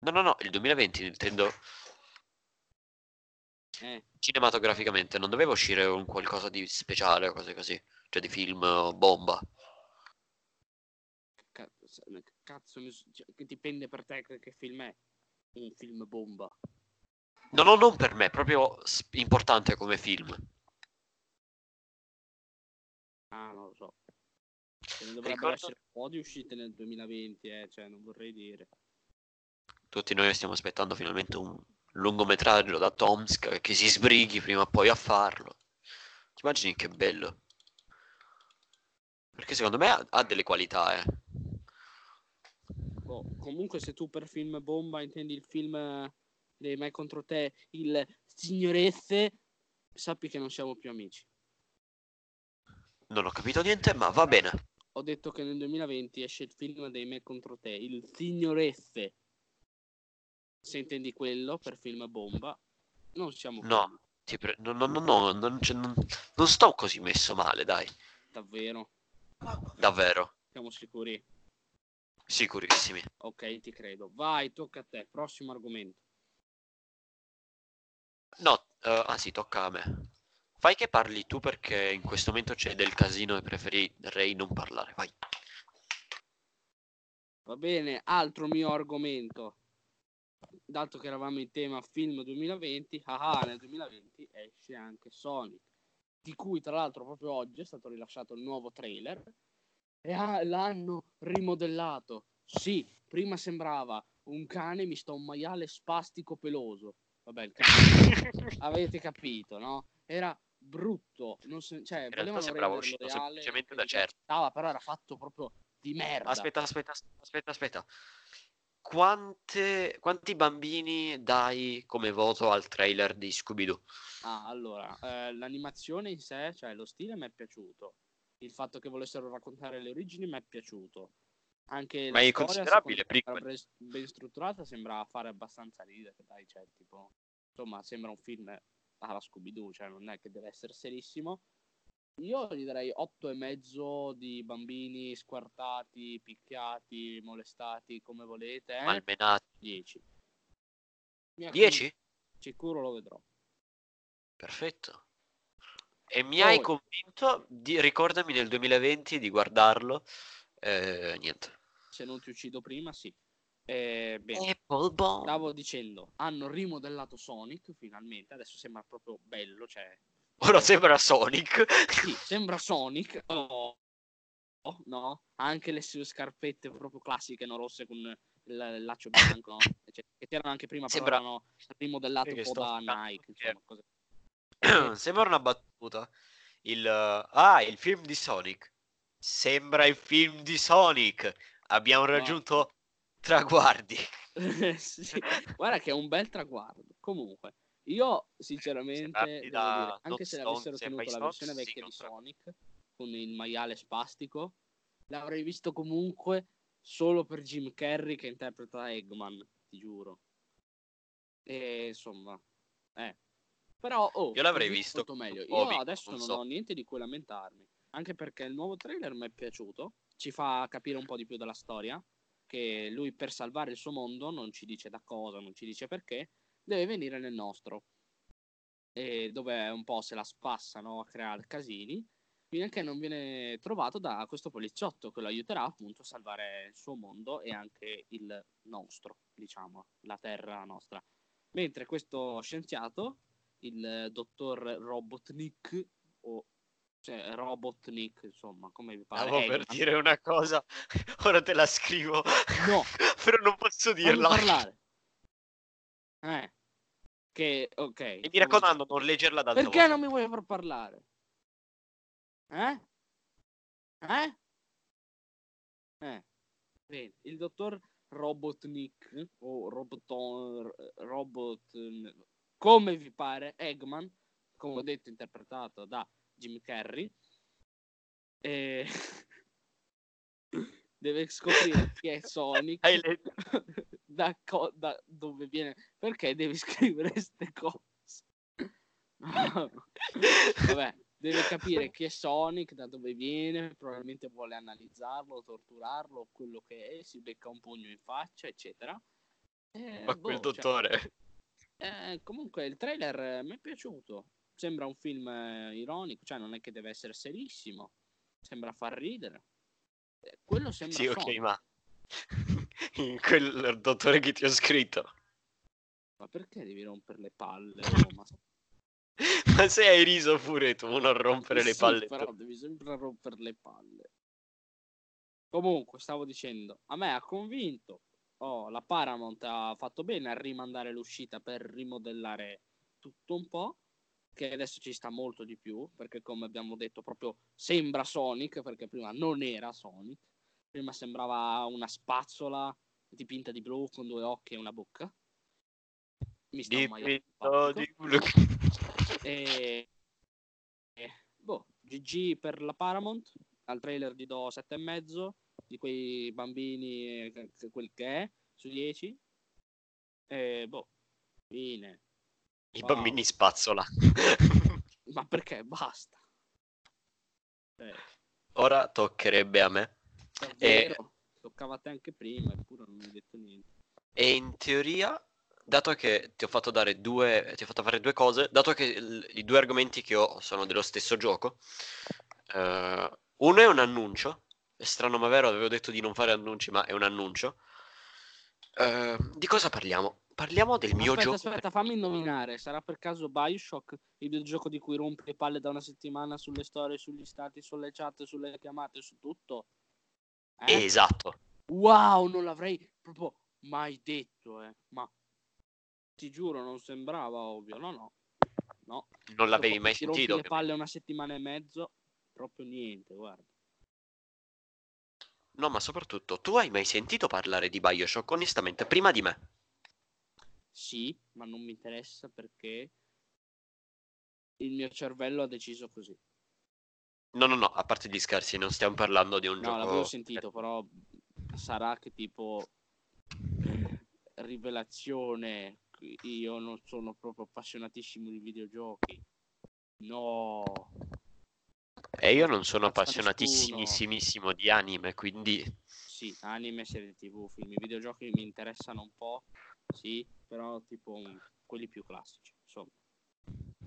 S1: No, no, no, il 2020 intendo
S2: Eh,
S1: cinematograficamente, non doveva uscire un qualcosa di speciale o cose così. Cioè di film bomba.
S2: cazzo, so- cioè, dipende per te che film è. Un film bomba.
S1: No, no, non per me, proprio importante come film.
S2: Ah, non lo so. Ce ne dovrebbero
S1: Ricordo-
S2: essere un po' di uscite nel 2020, eh, cioè, non vorrei dire.
S1: Tutti noi stiamo aspettando finalmente un lungometraggio da Tomsk che si sbrighi prima o poi a farlo. Ti immagini che bello? Perché secondo me ha, ha delle qualità, eh.
S2: Comunque se tu per film bomba intendi il film eh, dei me contro te, il signorezze, sappi che non siamo più amici.
S1: Non ho capito niente, ma va bene.
S2: Ho detto che nel 2020 esce il film dei me contro te, il signorezze. Se intendi quello per film bomba, non siamo più
S1: No, ti pre- no, no, no, no, non, c'è- non- non sto così messo male, dai.
S2: davvero.
S1: Davvero.
S2: Siamo sicuri?
S1: Sicurissimi.
S2: Ok, ti credo. Vai, tocca a te. Prossimo argomento.
S1: No, eh, ah sì, tocca a me. Fai che parli tu perché in questo momento c'è del casino e preferirei non parlare. Vai.
S2: Va bene, altro mio argomento. Dato che eravamo in tema film 2020, ah ah, nel 2020 esce anche Sonic, di cui tra l'altro proprio oggi è stato rilasciato il nuovo trailer e ah, l'hanno rimodellato. Sì, prima sembrava un cane misto a un maiale spastico peloso. Vabbè, il cane avete capito, no? Era brutto, non se- cioè,
S1: realtà
S2: volevano
S1: sembrava uscito
S2: reale,
S1: semplicemente da
S2: mi
S1: Certo.
S2: piaceva, però era fatto proprio di merda.
S1: Aspetta, aspetta, aspetta, aspetta. Quante, quanti bambini dai come voto al trailer di Scooby-Doo?
S2: Ah, allora, eh, l'animazione in sé, cioè lo stile mi è piaciuto. Il fatto che volessero raccontare le origini mi è piaciuto. Anche
S1: Ma
S2: la
S1: è considerabile prequel.
S2: ben- strutturata, sembra fare abbastanza ridere, dai, cioè, tipo, insomma, sembra un film alla Scooby-Doo, cioè non è che deve essere serissimo. Io gli darei otto e mezzo di bambini squartati, picchiati, molestati, come volete, eh?
S1: Malmenati.
S2: 10. Mi ha
S1: 10?
S2: convinto, Sicuro lo vedrò.
S1: Perfetto. E mi hai
S2: Poi-
S1: convinto di ricordami nel 2020 di guardarlo. Eh, niente.
S2: Se non ti uccido prima, sì. Eh, bene.
S1: Apple Bomb.
S2: Stavo dicendo, hanno rimodellato Sonic finalmente, adesso sembra proprio bello, cioè...
S1: Ora sembra Sonic.
S2: Sì, sembra Sonic. Oh, oh, no, anche le sue scarpette proprio classiche, no, rosse con il laccio bianco, no? Cioè, che c'erano anche prima,
S1: Sembra-
S2: però erano rimodellato un po' da Nike, insomma, cose-
S1: Sembra una battuta. Il, eh, ah, il film di Sonic. Sembra il film di Sonic. Abbiamo raggiunto traguardi.
S2: Sì, Guarda che è un bel traguardo. Comunque, io sinceramente,
S1: da
S2: dire, anche se
S1: Stone,
S2: avessero
S1: se
S2: tenuto la versione vecchia di Sonic con il maiale spastico, l'avrei visto comunque solo per Jim Carrey che interpreta Eggman, ti giuro. E insomma, eh. Però, oh,
S1: Io l'avrei visto
S2: meglio. Io
S1: Bobby,
S2: adesso
S1: non
S2: non,
S1: so.
S2: ho niente di cui lamentarmi, anche perché il nuovo trailer mi è piaciuto, ci fa capire un po' di più della storia, che lui per salvare il suo mondo, non ci dice da cosa, non ci dice perché, deve venire nel nostro. E dove un po' se la spassano a creare casini, fino a che non viene trovato da questo poliziotto che lo aiuterà appunto a salvare il suo mondo e anche il nostro, diciamo, la terra nostra. Mentre questo scienziato, il dottor Robotnik, o cioè Robotnik, insomma, come vi pare.
S1: Stavo per dire una cosa, ora te la scrivo.
S2: No.
S1: però non posso dirla.
S2: parlare. Eh. Che, ok.
S1: E mi raccomando, non leggerla alta
S2: Perché
S1: voce.
S2: non mi vuoi far parlare? Eh? Eh? Eh. Bene, il dottor Robotnik o Roboton Robot come vi pare, Eggman, come ho detto interpretato da Jim Carrey e deve scoprire chi è Sonic
S1: Hai letto?
S2: da, co- da dove viene perché devi scrivere queste cose vabbè deve capire chi è Sonic da dove viene probabilmente vuole analizzarlo torturarlo quello che è si becca un pugno in faccia eccetera E,
S1: Ma quel
S2: boh, cioè,
S1: dottore.
S2: Eh, comunque il trailer eh, mi è piaciuto sembra un film eh, ironico cioè non è che deve essere serissimo sembra far ridere Eh, quello sembra
S1: Sì, ok,
S2: Sonic.
S1: ma in quel dottore che ti ho scritto.
S2: Ma perché devi rompere le palle? oh, ma...
S1: Ma se hai riso pure tu, non rompere le
S2: Sì,
S1: palle.
S2: però
S1: tu.
S2: devi sempre rompere le palle. Comunque, stavo dicendo, a me ha convinto. Oh, la Paramount ha fatto bene a rimandare l'uscita per rimodellare tutto un po', che adesso ci sta molto di più, perché come abbiamo detto proprio sembra Sonic, perché prima non era Sonic, prima sembrava una spazzola dipinta di blu con due occhi e una bocca. Mi sta
S1: Dipinto di blu.
S2: e, e, boh, GG per la Paramount. Al trailer gli do 7,5 di quei bambini, eh, quel che è, su 10. E boh, fine.
S1: I
S2: Wow.
S1: bambini spazzola.
S2: Ma perché? Basta. Eh,
S1: Ora toccherebbe a me. E-
S2: davvero, toccava a te anche prima, eppure non mi hai detto niente.
S1: E in teoria, dato che ti ho fatto dare due, ti ho fatto fare due cose, dato che il- i due argomenti che ho sono dello stesso gioco, eh, uno è un annuncio, è strano ma vero, avevo detto di non fare annunci, ma è un annuncio. Eh, di cosa parliamo? Parliamo del mio
S2: aspetta,
S1: gioco.
S2: aspetta, fammi indovinare. Sarà per caso Bioshock, il videogioco di cui rompi le palle da una settimana sulle storie, sugli stati, sulle chat, sulle chiamate, su tutto? Eh?
S1: Esatto.
S2: Wow, non l'avrei proprio mai detto, eh. Ma ti giuro, non sembrava ovvio. No, no. No.
S1: Non l'avevi
S2: Dopo
S1: mai sentito.
S2: le palle una settimana e mezzo, proprio niente, guarda.
S1: No, ma soprattutto, tu hai mai sentito parlare di Bioshock onestamente prima di me?
S2: Sì, ma non mi interessa perché il mio cervello ha deciso così.
S1: No, no, no, a parte gli scherzi, non stiamo parlando di un
S2: No,
S1: gioco...
S2: l'avevo sentito, però sarà che tipo rivelazione. Io non sono proprio appassionatissimo di videogiochi. No,
S1: E io non sono appassionatissimissimo di anime, quindi...
S2: sì, anime, serie TV, film, videogiochi mi interessano un po', sì, però tipo quelli più classici, insomma.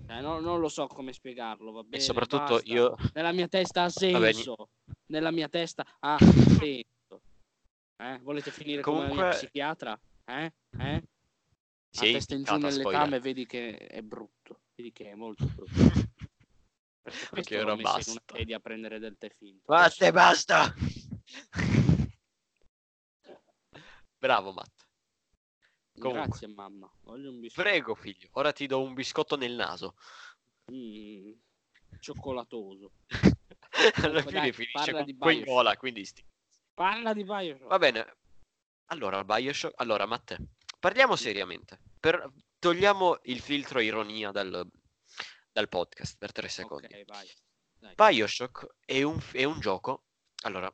S2: Eh, no- non lo so come spiegarlo, va
S1: E
S2: bene.
S1: soprattutto
S2: basta.
S1: io...
S2: Nella mia testa ha senso. Nella mia testa ha senso. Eh? Volete finire come la mia
S1: Comunque-
S2: psichiatra? Eh? Eh?
S1: Sei
S2: a testa in giù nell'etame
S1: spoiler.
S2: vedi che è brutto. Vedi che è molto brutto. Per questo
S1: ora
S2: in una
S1: basta.
S2: sedia a prendere del tè finto.
S1: Basta e basta! Bravo, Matt. comunque.
S2: Grazie mamma. Voglio un biscotto.
S1: Prego, figlio, ora ti do un biscotto nel naso.
S2: Mm, cioccolatoso.
S1: Alla fine
S2: dai,
S1: finisce con
S2: di
S1: quegnola, quindi sti...
S2: Parla di Bioshock.
S1: Va bene. Allora, Bioshock... Allora, Matte, parliamo seriamente. Per... Togliamo il filtro ironia dal, dal podcast per tre secondi.
S2: Ok, vai. Dai.
S1: Bioshock è un, è un gioco. Allora,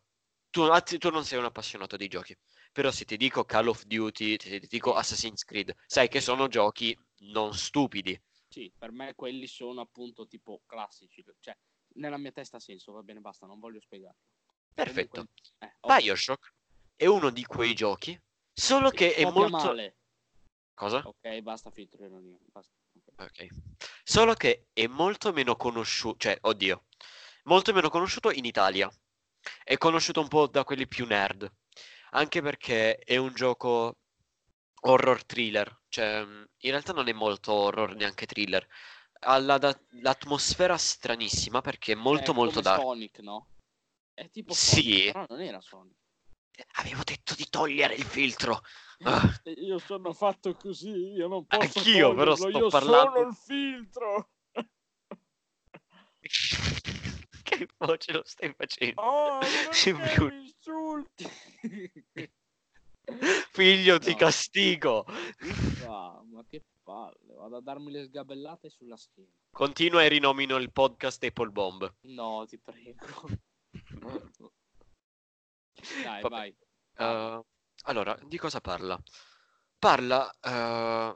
S1: tu, tu non sei un appassionato di giochi, però se ti dico Call of Duty, se ti dico. Assassin's Creed, sai che sono giochi non stupidi.
S2: Sì, per me quelli sono appunto tipo classici. Cioè, nella mia testa ha senso, va bene, basta, non voglio spiegarlo.
S1: Perfetto.
S2: Comunque, eh, ok.
S1: Bioshock è uno di quei giochi, solo che è molto.
S2: male.
S1: Cosa?
S2: Ok, basta filtro ironia. Basta. Ok.
S1: Solo che è molto meno conosciuto, cioè, oddio, molto meno conosciuto in Italia. È conosciuto un po' da quelli più nerd. Anche perché è un gioco horror thriller. Cioè, mh, in realtà non è molto horror neanche thriller. Ha da- l'atmosfera stranissima perché è molto
S2: È
S1: molto dark.
S2: Sonic, no? È tipo
S1: Sì.
S2: Sonic, però non era Sonic.
S1: Avevo detto di togliere il filtro. Ah.
S2: Io sono fatto così, io non
S1: posso Anch'io, però sto io parlando- sono il
S2: filtro.
S1: che voce lo stai facendo?
S2: Oh,
S1: Sembri un-
S2: mi insulti.
S1: Figlio, ti
S2: No.
S1: castigo.
S2: Ah, ma che palle, vado a darmi le sgabellate sulla schiena.
S1: Continua e rinomino il podcast Apple Bomb.
S2: No, ti prego. Dai,
S1: Vabbè.
S2: vai.
S1: Uh, allora, di cosa parla? Parla, uh,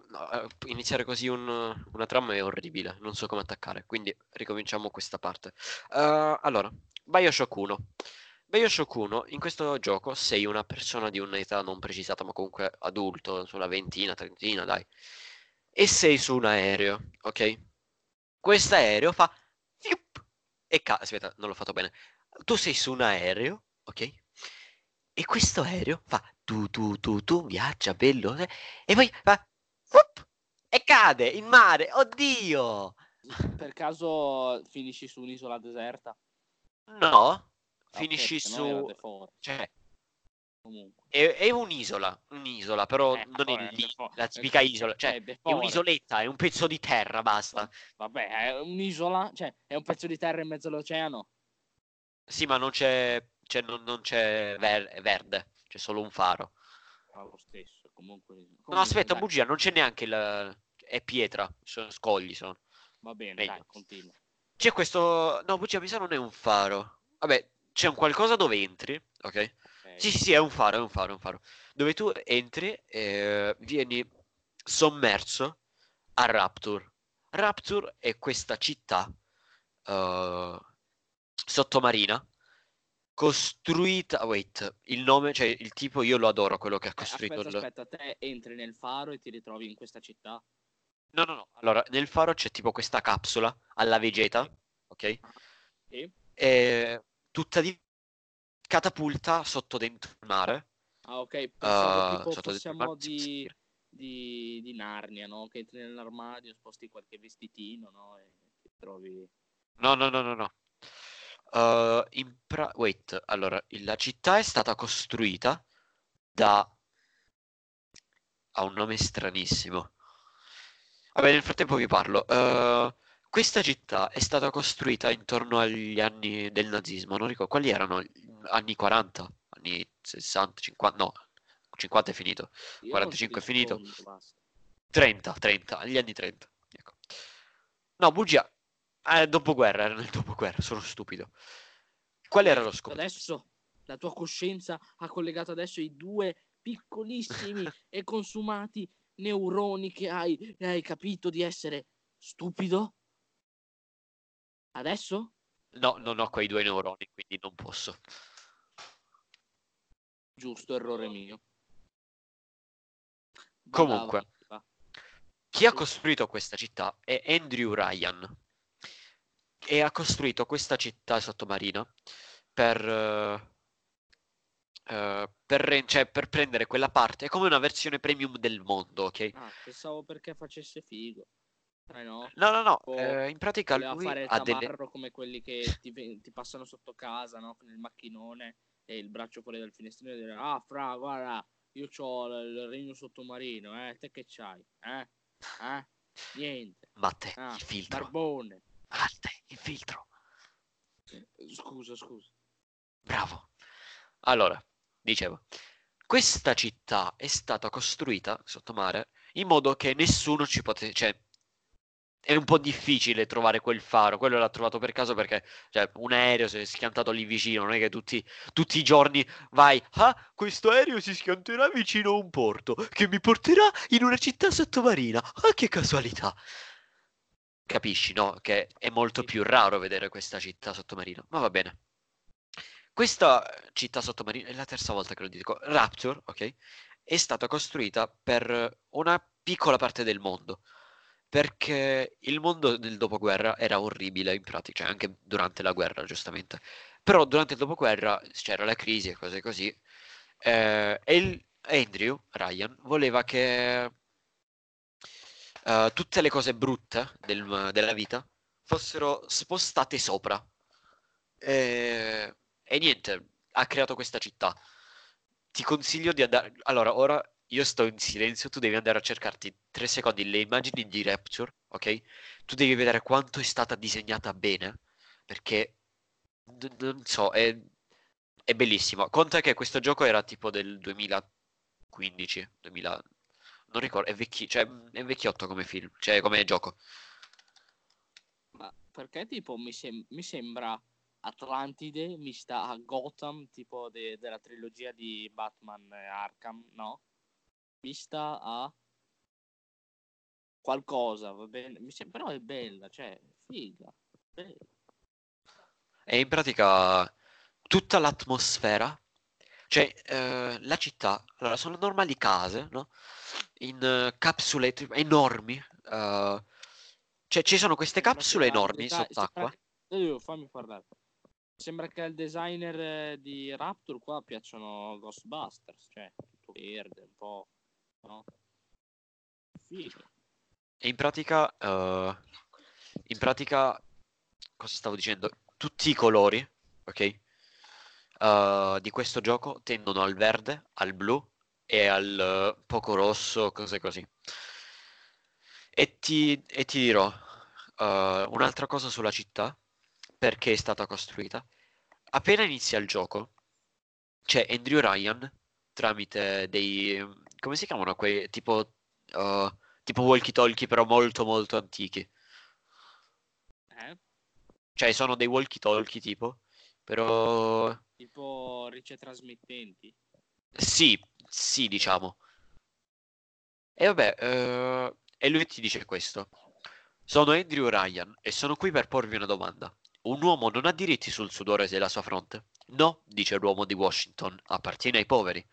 S1: no, iniziare così un- una trama è orribile, non so come attaccare, quindi ricominciamo questa parte. Uh, allora, Bioshock 1. Bioshock 1, in questo gioco sei una persona di un'età non precisata, ma comunque adulto, sulla ventina, trentina, dai. E sei su un aereo, ok? Questo aereo fa... E ca- Aspetta, non l'ho fatto bene. Tu sei su un aereo, ok? E questo aereo fa tu tu tu tu, viaggia bello, eh, e poi fa fup, e cade in mare. Oddio!
S2: Per caso finisci su un'isola deserta?
S1: No,
S2: Ah,
S1: finisci su cioè. È, è un'isola, un'isola, però
S2: Eh,
S1: non
S2: vabbè,
S1: è lì, la tipica isola, cioè è
S2: Before.
S1: un'isoletta, è un pezzo di terra, basta.
S2: Vabbè, è un'isola, cioè è un pezzo di terra in mezzo all'oceano.
S1: Sì, ma non c'è, cioè, non, non c'è ver- verde, c'è solo un faro.
S2: Fa lo stesso, comunque.
S1: No,
S2: comunque,
S1: aspetta,
S2: dai,
S1: bugia, non c'è neanche il... è pietra, sono scogli sono.
S2: Va bene, dai, continua.
S1: C'è questo... No, bugia, mi sa non è un faro. Vabbè, c'è un qualcosa dove entri, ok? Sì, sì, sì, è un faro, è un faro, è un faro. Dove tu entri e vieni sommerso a Rapture. Rapture è questa città eh, sottomarina costruita... Wait, il nome, cioè il tipo io lo adoro, quello che ha
S2: Eh,
S1: costruito
S2: aspetta, aspetta, te entri nel faro e ti ritrovi in questa città.
S1: No, no, no. Allora, nel faro c'è tipo questa capsula alla Vegeta, ok?
S2: Sì.
S1: E tutta di catapulta sotto dentro il mare.
S2: Ah, ok, pensavo
S1: eh,
S2: tipo
S1: sotto dentro il
S2: fossimo
S1: mare,
S2: di, di, di Narnia, no? Che entri nell'armadio, sposti qualche vestitino, no? E ti trovi...
S1: No, no, no, no, no. Uh, in pra- Wait, allora, la città è stata costruita da... ha un nome stranissimo. Vabbè, nel frattempo vi parlo. Uh, questa città è stata costruita intorno agli anni del nazismo, non ricordo quali erano, anni 40, anni 60, 50, no, 50 è finito,
S2: Io
S1: 45 è finito.
S2: rispondo, basta.
S1: 30, 30, agli anni 30. Ecco. No, bugia. Eh, dopoguerra, era nel dopoguerra, sono stupido. Qual era lo scopo?
S2: Adesso la tua coscienza ha collegato adesso i due piccolissimi e consumati neuroni che hai e hai capito di essere stupido? Adesso?
S1: No, non ho quei due neuroni, quindi non posso.
S2: Giusto, errore mio.
S1: Comunque. Chi ha costruito questa città è Andrew Ryan e ha costruito questa città sottomarina per, eh, eh, per, cioè, per prendere quella parte, è come una versione premium del mondo, ok?
S2: Ah, pensavo perché facesse figo. Eh no,
S1: No, no, no, eh, in pratica lui
S2: fare
S1: ha delle...
S2: come quelli che ti, ti passano sotto casa, no? Con il macchinone e il braccio fuori dal finestrino e dire Ah, fra, guarda, io ho il regno sottomarino, eh? Te che c'hai? Eh? Eh? Niente.
S1: Matte,
S2: Ah,
S1: il filtro.
S2: Barbone.
S1: Matte, il filtro.
S2: Scusa, scusa.
S1: Bravo. Allora, dicevo, questa città è stata costruita sotto mare in modo che nessuno ci potesse, cioè, è un po' difficile trovare quel faro, quello l'ha trovato per caso perché cioè, un aereo si è schiantato lì vicino, non è che tutti, tutti i giorni vai, ah, questo aereo si schianterà vicino a un porto che mi porterà in una città sottomarina, ah, che casualità. Capisci, no? Che è molto più raro vedere questa città sottomarina, ma va bene. Questa città sottomarina, è la terza volta che lo dico, Rapture, ok? È stata costruita per una piccola parte del mondo, perché il mondo del dopoguerra era orribile in pratica, cioè anche durante la guerra, giustamente. Però durante il dopoguerra c'era la crisi e cose così, eh, e il Andrew Ryan voleva che eh, tutte le cose brutte del- della vita fossero spostate sopra. E, e niente, ha creato questa città. Ti consiglio di andare. Allora, ora io sto in silenzio, tu devi andare a cercarti tre secondi le immagini di Rapture, ok? Tu devi vedere quanto è stata disegnata bene, perché n- non so, è, è bellissimo. Conta che questo gioco era tipo del 2015, 2000, non ricordo, è vecchi, cioè, è vecchiotto come film, cioè come gioco.
S2: Ma perché tipo mi, sem- mi sembra Atlantide mista a Gotham, tipo de- della trilogia di Batman e Arkham, no? Vista a qualcosa, va bene? Mi sem- però è bella, cioè, figa. bella.
S1: E in pratica tutta l'atmosfera, cioè eh, la città, allora sono normali case, no? In eh, capsule tri- enormi, eh, cioè ci sono queste capsule enormi sott'acqua.
S2: che- fammi parlare. Sembra che al designer eh, di Rapture qua piacciono Ghostbusters, cioè tutto verde, un po', no? Figo.
S1: E in pratica, eh, in pratica, cosa stavo dicendo? Tutti i colori, ok? Uh, di questo gioco tendono al verde, al blu e al uh, poco rosso, cose così. E ti, e ti dirò uh, un'altra cosa sulla città, perché è stata costruita. Appena inizia il gioco, c'è Andrew Ryan tramite dei... come si chiamano quei tipo... tipo walkie-talkie però molto molto antichi.
S2: Eh?
S1: Cioè sono dei walkie-talkie tipo, però...
S2: Tipo ricetrasmittenti?
S1: Sì, sì, diciamo. E vabbè, uh, e lui ti dice questo. Sono Andrew Ryan e sono qui per porvi una domanda. Un uomo non ha diritti sul sudore della sua fronte? No, dice l'uomo di Washington, appartiene ai poveri.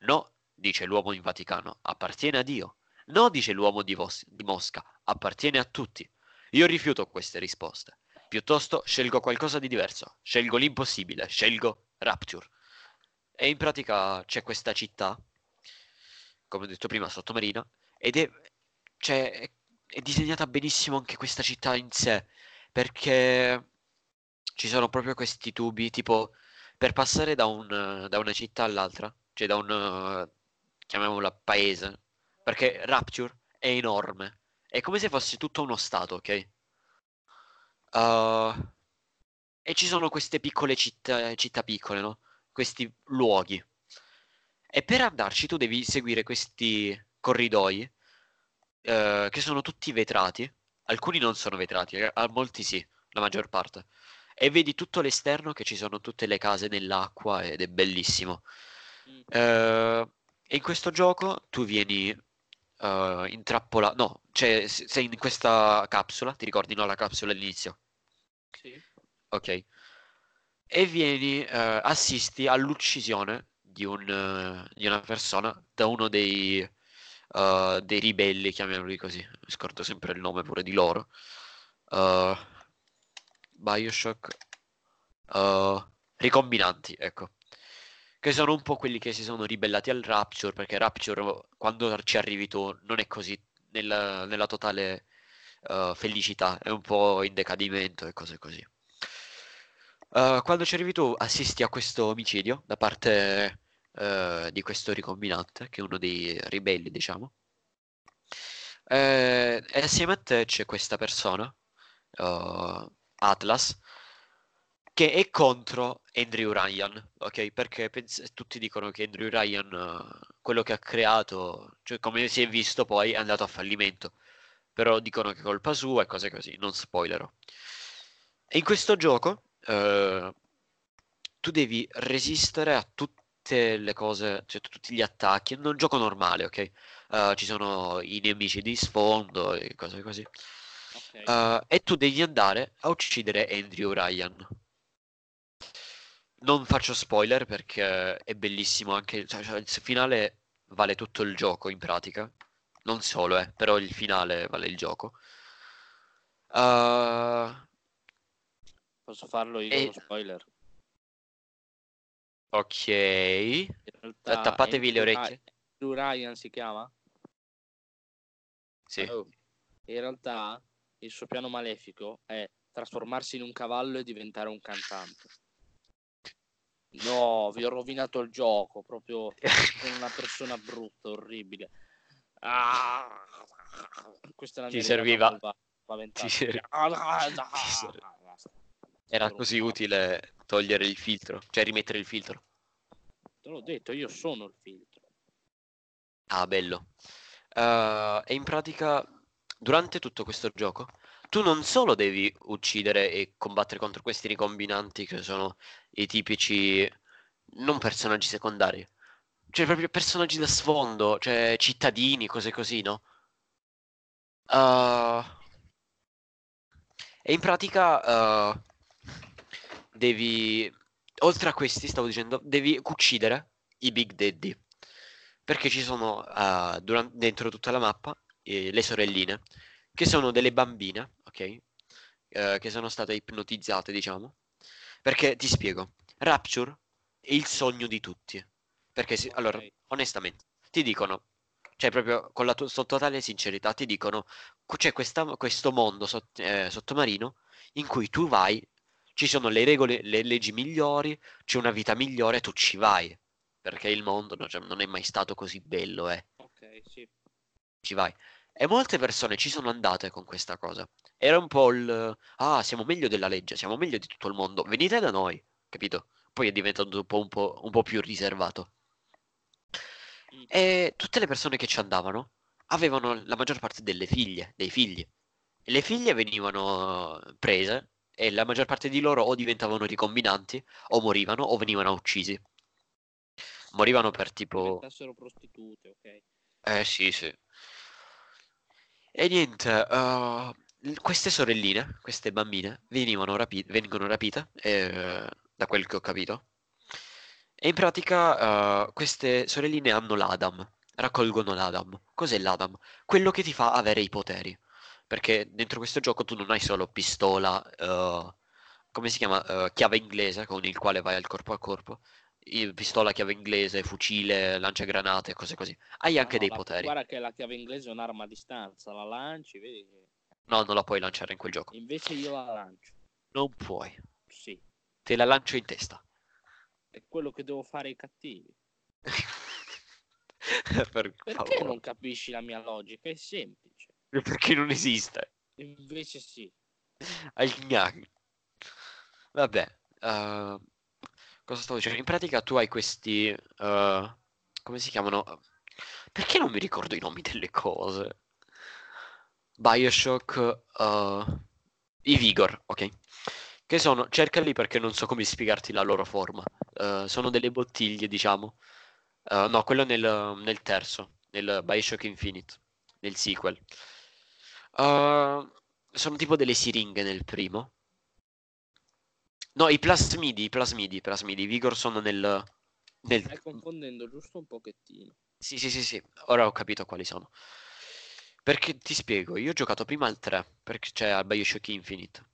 S1: No, dice l'uomo in Vaticano, appartiene a Dio. No, dice l'uomo di, Vos- di Mosca, appartiene a tutti. Io rifiuto queste risposte. Piuttosto scelgo qualcosa di diverso. Scelgo l'impossibile, scelgo Rapture. E in pratica c'è questa città, come ho detto prima, sottomarina, ed è, cioè, è, disegnata benissimo anche questa città in sé, perché ci sono proprio questi tubi, tipo, per passare da, un, da una città all'altra, cioè da un, chiamiamola paese, perché Rapture è enorme, è come se fosse tutto uno stato, ok? Uh, e ci sono queste piccole città, città piccole, no? Questi luoghi. E per andarci tu devi seguire questi corridoi uh, che sono tutti vetrati. Alcuni non sono vetrati, eh, a molti sì, la maggior parte. E vedi tutto l'esterno che ci sono tutte le case nell'acqua ed è bellissimo. Mm. Uh, e in questo gioco tu vieni uh, intrappolato. No, cioè sei in questa capsula, ti ricordi no la capsula all'inizio?
S2: Sì.
S1: Ok. E vieni, uh, assisti all'uccisione di, un, uh, di, una persona da uno dei, dei ribelli, chiamiamoli così. Mi scordo sempre il nome pure di loro. Bioshock. ricombinanti, ecco che sono un po' quelli che si sono ribellati al Rapture, perché Rapture, quando ci arrivi tu, non è così nella, nella totale uh, felicità, è un po' in decadimento e cose così. Uh, quando ci arrivi tu, assisti a questo omicidio da parte uh, di questo ricombinante, che è uno dei ribelli, diciamo. e assieme a te c'è questa persona, Atlas, che è contro Andrew Ryan, ok? Perché pens- tutti dicono che Andrew Ryan, uh, quello che ha creato, cioè come si è visto poi, è andato a fallimento. Però dicono che è colpa sua e cose così, non spoilerò. E in questo gioco uh, tu devi resistere a tutte le cose, cioè tutti gli attacchi. È un gioco normale, ok? Uh, ci sono i nemici di sfondo e cose così. Okay. e tu devi andare a uccidere Andrew Ryan non faccio spoiler perché è bellissimo anche, cioè, cioè, il finale vale tutto il gioco in pratica, non solo, eh, però il finale vale il gioco. Uh...
S2: Posso farlo io e... spoiler?
S1: Ok. Realtà, Tappatevi le orecchie.
S2: Blue Ryan si chiama?
S1: Sì. Oh.
S2: In realtà il suo piano malefico è trasformarsi in un cavallo e diventare un cantante. No, vi ho rovinato il gioco, proprio sono una persona brutta, orribile. Ah, questa è la
S1: Ti serviva. Ti ser... Era così utile togliere il filtro, cioè rimettere il filtro.
S2: Te l'ho detto, io sono il filtro.
S1: Ah, bello. Uh, e in pratica, durante tutto questo gioco, tu non solo devi uccidere e combattere contro questi ricombinanti che sono i tipici non personaggi secondari, cioè proprio personaggi da sfondo, cioè cittadini, cose così, no? Uh, e in pratica uh, devi, oltre a questi, stavo dicendo, devi uccidere i Big Daddy. Perché ci sono uh, durante, dentro tutta la mappa eh, le sorelline, che sono delle bambine, ok? che sono state ipnotizzate, diciamo. Perché ti spiego, Rapture è il sogno di tutti. Perché, si, okay. allora, onestamente, ti dicono, cioè proprio con la tua totale sincerità, ti dicono, c'è questa, questo mondo sott- eh, sottomarino in cui tu vai, ci sono le regole, le leggi migliori, c'è una vita migliore, tu ci vai. Perché il mondo no, cioè, non è mai stato così bello, eh.
S2: Ok, sì.
S1: Ci vai. E molte persone ci sono andate con questa cosa. Era un po' il... Ah, siamo meglio della legge, siamo meglio di tutto il mondo. Venite da noi, capito? Poi è diventato un po', un po', un po più riservato.
S2: Mm.
S1: E tutte le persone che ci andavano avevano la maggior parte delle figlie, dei figli. E le figlie venivano prese e la maggior parte di loro o diventavano ricombinanti, o morivano, o venivano uccisi. Morivano per tipo...
S2: Diventassero prostitute, ok.
S1: Eh sì, sì. E niente, uh, queste sorelline, queste bambine, venivano rapi- vengono rapite, eh, da quel che ho capito. E in pratica uh, queste sorelline hanno l'Adam, raccolgono l'Adam. Cos'è l'Adam? Quello che ti fa avere i poteri. Perché dentro questo gioco tu non hai solo pistola, uh, come si chiama? Uh, chiave inglese con il quale vai al corpo a corpo. Pistola, chiave inglese, fucile, lanciagranate, cose così. Hai anche
S2: no,
S1: dei
S2: la-
S1: poteri.
S2: Guarda che la chiave inglese è un'arma a distanza, la lanci, vedi che...
S1: No, non la puoi lanciare in quel gioco.
S2: Invece io la lancio.
S1: Non puoi.
S2: Sì.
S1: Te la lancio in testa.
S2: È quello che devo fare ai cattivi.
S1: per
S2: Perché
S1: favore.
S2: non capisci la mia logica? È semplice.
S1: Perché non esiste.
S2: Invece sì.
S1: Al gnaghi. Vabbè. eh, cosa stavo dicendo? In pratica tu hai questi... eh, come si chiamano? Perché non mi ricordo i nomi delle cose? Bioshock... eh, I Vigor, ok? Che sono... Cercali perché non so come spiegarti la loro forma. Eh, sono delle bottiglie, diciamo. No, quello nel, nel terzo, nel Bioshock Infinite, nel sequel. Eh, sono tipo delle siringhe nel primo. No, i plasmidi, i plasmidi, i plasmidi. I Vigor sono nel... nel...
S2: Stai confondendo giusto un pochettino.
S1: Sì, sì, sì, sì, ora ho capito quali sono. Perché ti spiego, io ho giocato prima al 3, perché c'è al Bioshock Infinite.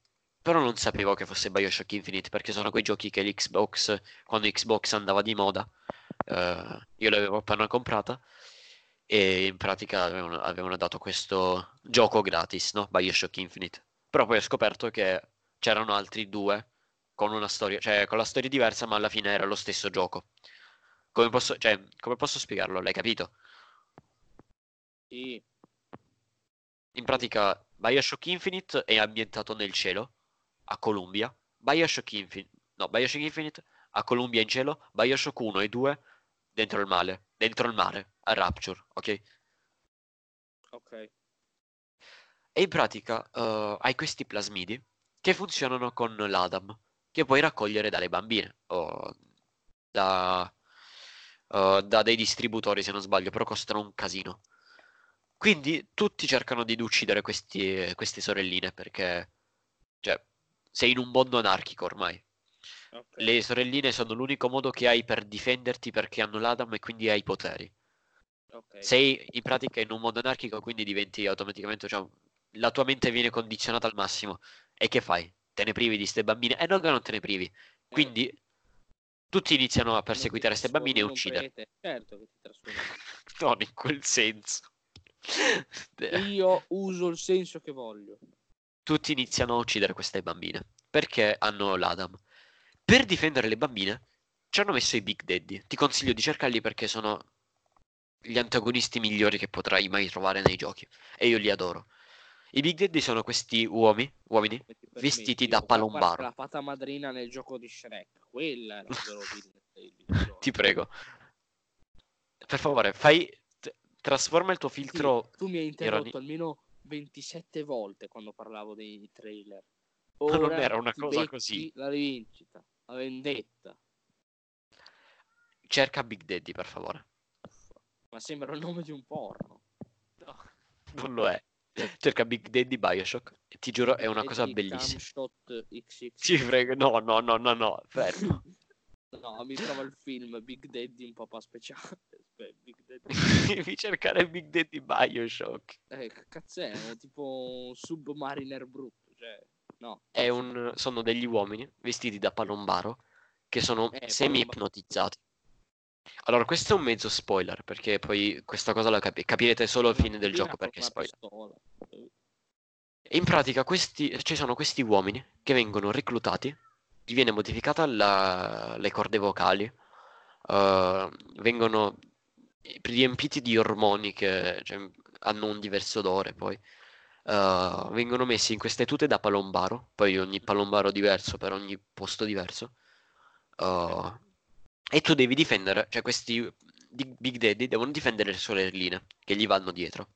S1: Però non sapevo che fosse Bioshock Infinite, perché sono quei giochi che l'Xbox, quando Xbox andava di moda, eh, io l'avevo appena comprata, e in pratica avevano, avevano dato questo gioco gratis, no? Bioshock Infinite. Però poi ho scoperto che c'erano altri due con una storia, cioè con la storia diversa, ma alla fine era lo stesso gioco. Come posso, cioè, come posso spiegarlo? L'hai capito?
S2: Sì.
S1: In pratica, Bioshock Infinite è ambientato nel cielo, a Columbia. Bioshock Infinite, no, Bioshock Infinite a Columbia in cielo. Bioshock 1 e 2 dentro il mare, dentro il mare, a Rapture, ok?
S2: Ok.
S1: E in pratica eh, hai questi plasmidi che funzionano con l'Adam, che puoi raccogliere dalle bambine o da, eh, da dei distributori, se non sbaglio, però costano un casino. Quindi tutti cercano di uccidere questi, queste sorelline perché, cioè, sei in un mondo anarchico ormai.
S2: ok.
S1: Le sorelline sono l'unico modo che hai per difenderti perché hanno l'Adam e quindi hai poteri.
S2: ok.
S1: Sei in pratica in un mondo anarchico, quindi diventi automaticamente, cioè, la tua mente viene condizionata al massimo. E che fai? Te ne privi di ste bambine? E non che non te ne privi. Quindi tutti iniziano a perseguitare queste bambine e uccidere.
S2: Certo che ti trasformi.
S1: Non in quel senso.
S2: Io uso il senso che voglio.
S1: Tutti iniziano a uccidere queste bambine perché hanno l'Adam. Per difendere le bambine ci hanno messo i Big Daddy. Ti consiglio di cercarli perché sono gli antagonisti migliori che potrai mai trovare nei giochi. E io li adoro. I Big Daddy sono questi uomini, uomini Vestiti da palombaro.
S2: La fata madrina nel gioco di Shrek. Quella era la vero del videogioco.
S1: Ti prego. Per favore, fai. t- Trasforma il tuo
S2: Sì,
S1: filtro.
S2: tu mi hai interrotto
S1: ironi-
S2: almeno 27 volte quando parlavo dei trailer.
S1: Ma non
S2: Ora
S1: era una cosa così.
S2: La rivincita, la vendetta.
S1: Cerca Big Daddy, per favore.
S2: Ma sembra il nome di un porno.
S1: Non lo è. Cerca Big Daddy Bioshock. Ti giuro, è una cosa
S2: Eddie
S1: bellissima.
S2: Camshot XX.
S1: Ti prego, no, no, no, no, no, fermo.
S2: No, mi trova il film Big Daddy un papà speciale. Big Daddy.
S1: Devi cercare Big Daddy Bioshock.
S2: Eh, cazzo è? Tipo un submariner brutto, cioè... No.
S1: È un... Sono degli uomini vestiti da palombaro che sono
S2: Eh,
S1: semi-ipnotizzati. Allora, questo è un mezzo spoiler, perché poi questa cosa la capi- capirete solo alla fine del gioco perché è spoiler. in pratica questi, ci sono questi uomini che vengono reclutati ti viene modificata la- le corde vocali, eh, vengono riempiti di ormoni che cioè, hanno un diverso odore poi. Eh, vengono messi in queste tute da palombaro, poi ogni palombaro diverso per ogni posto diverso. Eh, e tu devi difendere, cioè questi Big Daddy devono difendere le sorelline che gli vanno dietro.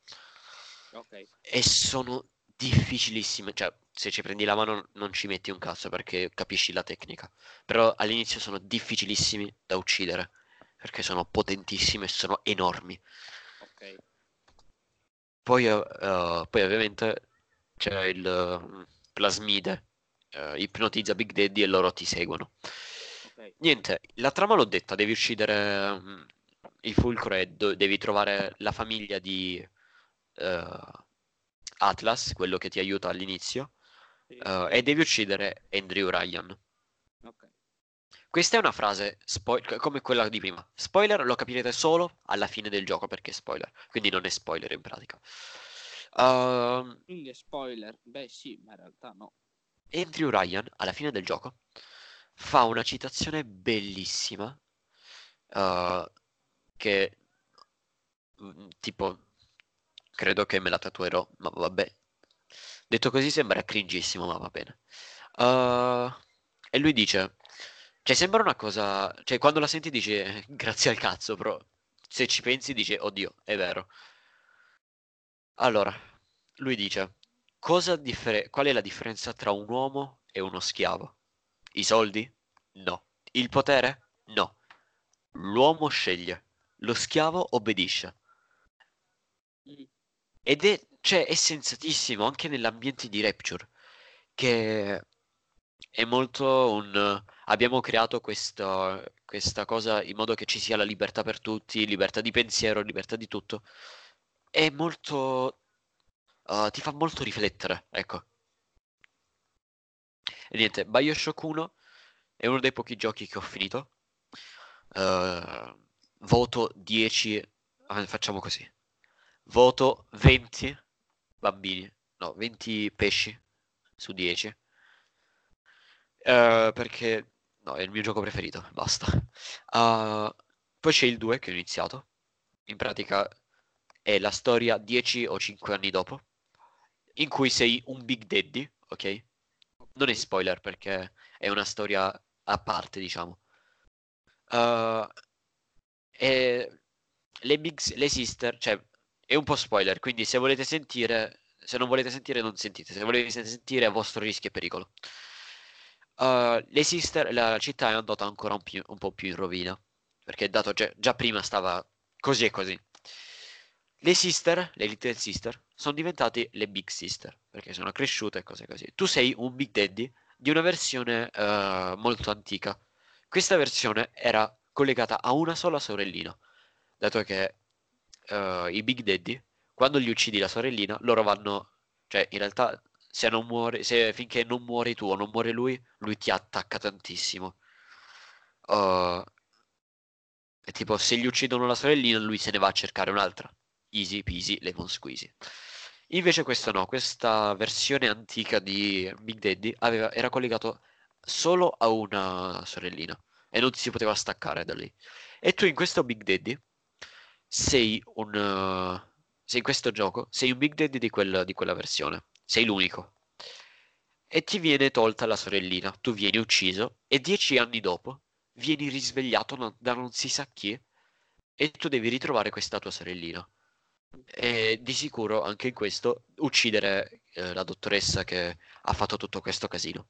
S2: Ok.
S1: E sono difficilissime, cioè se ci prendi la mano non ci metti un cazzo perché capisci la tecnica, però all'inizio sono difficilissimi da uccidere perché sono potentissime e sono enormi.
S2: Ok.
S1: Poi, eh, poi ovviamente c'è il eh, plasmide, eh, ipnotizza Big Daddy e loro ti seguono.
S2: Ok.
S1: Niente, la trama l'ho detta, devi uccidere mm, il fulcro e do- devi trovare la famiglia di eh, Atlas, quello che ti aiuta all'inizio,
S2: Sì,
S1: eh, e devi uccidere Andrew Ryan.
S2: ok.
S1: Questa è una frase spo- come quella di prima. Spoiler lo capirete solo alla fine del gioco perché è spoiler, quindi non è spoiler in pratica. Ehm,
S2: Quindi è spoiler. Beh, sì, ma in realtà no.
S1: Andrew Ryan, alla fine del gioco, fa una citazione bellissima eh, che mm, tipo credo che me la tatuerò, ma vabbè. Detto così sembra cringissimo, ma va bene. Eh, e lui dice, cioè sembra una cosa, cioè quando la senti dici "Eh, grazie al cazzo, però se ci pensi dici oddio, è vero. Allora, lui dice, differ- qual è la differenza tra un uomo e uno schiavo? I soldi? No. Il potere? No. L'uomo sceglie, lo schiavo obbedisce. Ed è, cioè, è sensatissimo anche nell'ambiente di Rapture, che è molto un... Abbiamo creato questa, questa cosa in modo che ci sia la libertà per tutti, libertà di pensiero, libertà di tutto. È molto... uh, ti fa molto riflettere, ecco. E niente, Bioshock 1 è uno dei pochi giochi che ho finito. Uh, voto 10... ah, facciamo così. Voto 20 bambini, no, 20 pesci su 10. Eh, perché no, è il mio gioco preferito, basta. Uh, poi c'è il 2 che ho iniziato. In pratica è la storia 10 o 5 anni dopo, in cui sei un Big Daddy, ok? Non è spoiler perché è una storia a parte, diciamo. Uh, e le Big le Sister, cioè è un po' spoiler, quindi se volete sentire, se non volete sentire non sentite, se volete sentire a vostro rischio e pericolo. Uh, le Sister, la città è andata ancora un, più, un po' più in rovina, perché dato già, già prima stava così e così. Le Sister, le Little Sister, sono diventate le Big Sister, perché sono cresciute e cose così. Tu sei un Big Daddy di una versione uh, molto antica. Questa versione era collegata a una sola sorellina, dato che uh, i Big Daddy, quando gli uccidi la sorellina, loro vanno, cioè in realtà se non muore, se finché non muori tu o non muore lui, lui ti attacca tantissimo. Uh, tipo, se gli uccidono la sorellina, lui se ne va a cercare un'altra. Easy peasy, lemon squeezy. Invece questo no, questa versione antica di Big Daddy aveva, era collegato solo a una sorellina e non si poteva staccare da lì. E tu in questo Big Daddy sei un... Sei in questo gioco, sei un Big Daddy di, quel, di quella versione. Sei l'unico. E ti viene tolta la sorellina, tu vieni ucciso e dieci anni dopo vieni risvegliato da non si sa chi e tu devi ritrovare questa tua sorellina. E di sicuro anche in questo uccidere eh, la dottoressa che ha fatto tutto questo casino.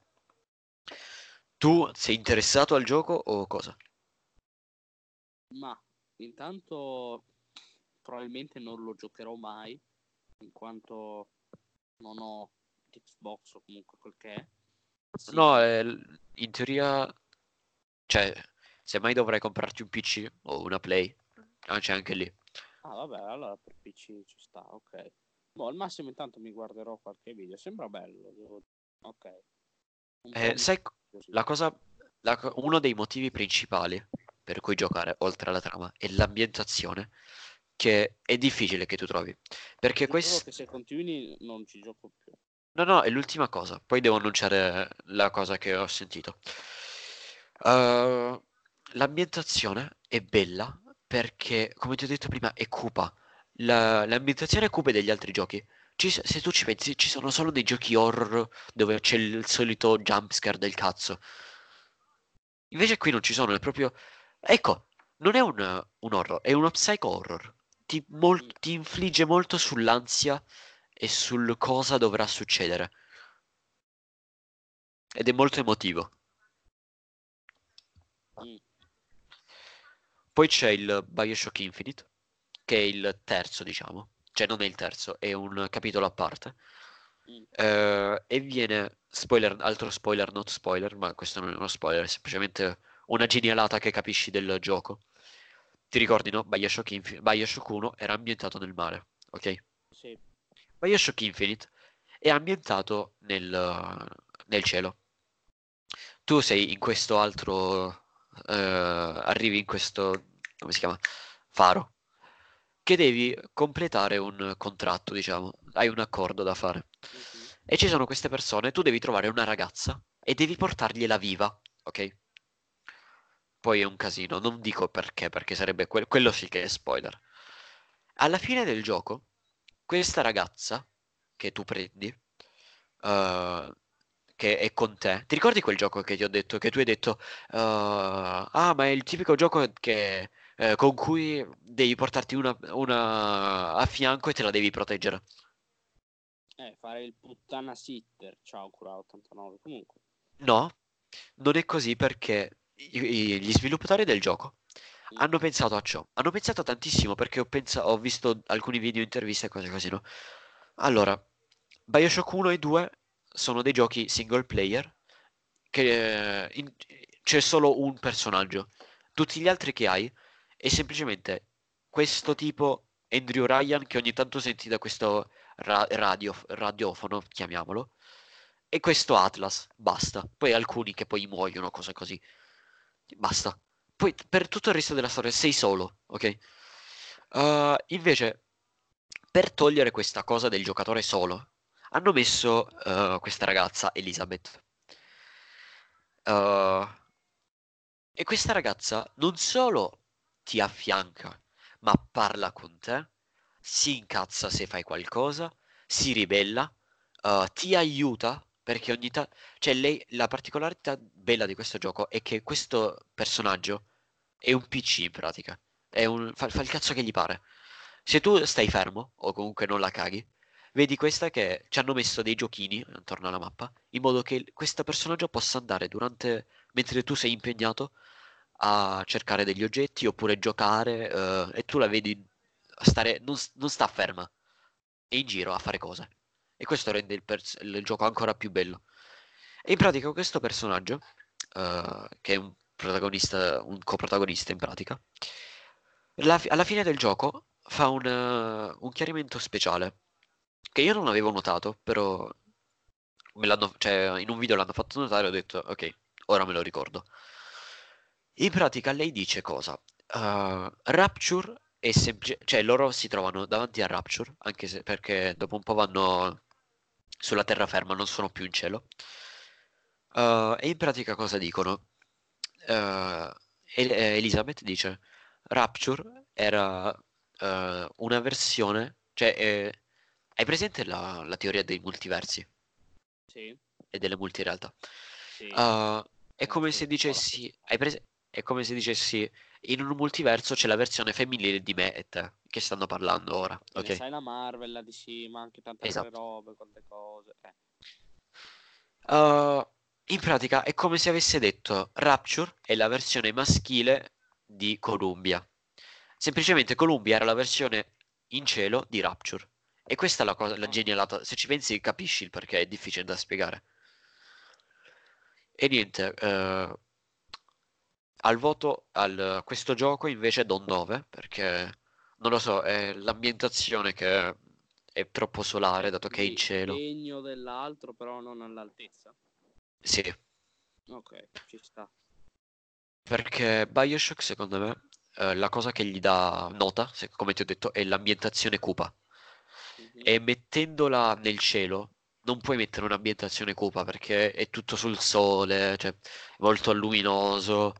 S1: Tu sei interessato al gioco o cosa?
S2: Ma intanto probabilmente non lo giocherò mai in quanto non ho Xbox o comunque quel che è. Sì.
S1: No, eh, in teoria, cioè, semmai dovrai comprarti un PC o una Play, ah, c'è anche lì.
S2: Ah, vabbè, allora per PC ci sta, ok. Boh, al massimo intanto mi guarderò qualche video, sembra bello. Devo... Ok.
S1: Eh, sai, la cosa, la, uno dei motivi principali per cui giocare, oltre alla trama, è l'ambientazione, che è difficile che tu trovi. Perché questo...
S2: se continui non ci gioco più.
S1: No, no, è l'ultima cosa. Poi devo annunciare la cosa che ho sentito. Uh, l'ambientazione è bella perché, come ti ho detto prima, è cupa. La, l'ambientazione è cupa degli altri giochi. Ci, se tu ci pensi, ci sono solo dei giochi horror dove c'è il solito jumpscare del cazzo. Invece qui non ci sono, è proprio... Ecco, non è un, un horror, è uno psycho horror. Ti, mol- ti infligge molto sull'ansia e sul cosa dovrà succedere. Ed è molto emotivo. Mm. Poi c'è il Bioshock Infinite, che è il terzo, diciamo. Cioè non è il terzo, è un capitolo a parte. Mm. Uh, e viene, spoiler, altro spoiler, not spoiler, ma questo non è uno spoiler, è semplicemente una genialata che capisci del gioco. Ti ricordi, no? Bioshock, Infi- Bioshock 1 era ambientato nel mare, ok?
S2: Sì.
S1: Bioshock Infinite è ambientato nel, nel cielo. Tu sei in questo altro... Uh, arrivi in questo... come si chiama? Faro. Che devi completare un contratto, diciamo. Hai un accordo da fare. Mm-hmm. E ci sono queste persone, tu devi trovare una ragazza e devi portargliela viva, ok? Poi è un casino, non dico perché, perché sarebbe que- quello sì che è spoiler. Alla fine del gioco, questa ragazza che tu prendi, uh, che è con te, ti ricordi quel gioco che ti ho detto, che tu hai detto, uh, ah ma è il tipico gioco che, uh, con cui devi portarti una, una a fianco e te la devi proteggere.
S2: Eh, fare il puttana sitter, ciao Cura 89, comunque.
S1: No, non è così perché gli sviluppatori del gioco hanno pensato a ciò. Hanno pensato tantissimo perché ho, pensa- ho visto alcuni video, interviste e cose così, no? Allora, Bioshock 1 e 2 sono dei giochi single player che eh, in- c'è solo un personaggio. Tutti gli altri che hai è semplicemente questo tipo Andrew Ryan che ogni tanto senti da questo ra- radio- radiofono, chiamiamolo, e questo Atlas, basta. Poi alcuni che poi muoiono, cose così. Basta. Poi per tutto il resto della storia sei solo, ok? Uh, invece, per togliere questa cosa del giocatore solo, hanno messo uh, questa ragazza, Elizabeth. Uh, e questa ragazza non solo ti affianca, ma parla con te, si incazza se fai qualcosa, si ribella, ti aiuta perché ogni tanto... Cioè, lei, la particolarità bella di questo gioco è che questo personaggio è un PC in pratica. Un... fa, fa il cazzo che gli pare. Se tu stai fermo, o comunque non la caghi, vedi questa che ci hanno messo dei giochini attorno alla mappa, in modo che questo personaggio possa andare durante... mentre tu sei impegnato a cercare degli oggetti oppure giocare uh, e tu la vedi stare... non, non sta ferma, è in giro a fare cose. E questo rende il, pers- il gioco ancora più bello. E in pratica questo personaggio, uh, che è un protagonista, un coprotagonista in pratica, alla fine del gioco fa un, uh, un, chiarimento speciale, che io non avevo notato, però cioè, in un video l'hanno fatto notare e ho detto, ok, ora me lo ricordo. In pratica lei dice cosa? Uh, Rapture è semplice, cioè loro si trovano davanti a Rapture, anche se perché dopo un po' vanno sulla terraferma, non sono più in cielo. Uh, e in pratica cosa dicono? Uh, El- Elizabeth dice Rapture era una versione, cioè hai presente la, la, teoria dei multiversi?
S2: Sì.
S1: E delle multirealtà? Sì. è come se dicessi, hai prese- è come se dicessi in un multiverso c'è la versione femminile di me e te che stanno parlando ora. Ok.
S2: Sai la Marvel, la DC, ma anche tante esatto. altre robe, quante cose. Eh.
S1: Uh, in pratica è come se avesse detto Rapture è la versione maschile di Columbia. Semplicemente Columbia era la versione in cielo di Rapture. E questa è la cosa, la genialata. Se ci pensi capisci il perché, è difficile da spiegare. E niente, uh, al voto a questo gioco invece do 9 perché non lo so, è l'ambientazione che è troppo solare dato che è in cielo.
S2: Degno dell'altro, però non all'altezza.
S1: Sì.
S2: Ok, ci sta.
S1: Perché Bioshock, secondo me, eh, la cosa che gli dà nota, come ti ho detto, è l'ambientazione cupa. E mettendola nel cielo, non puoi mettere un'ambientazione cupa perché è tutto sul sole, cioè molto luminoso,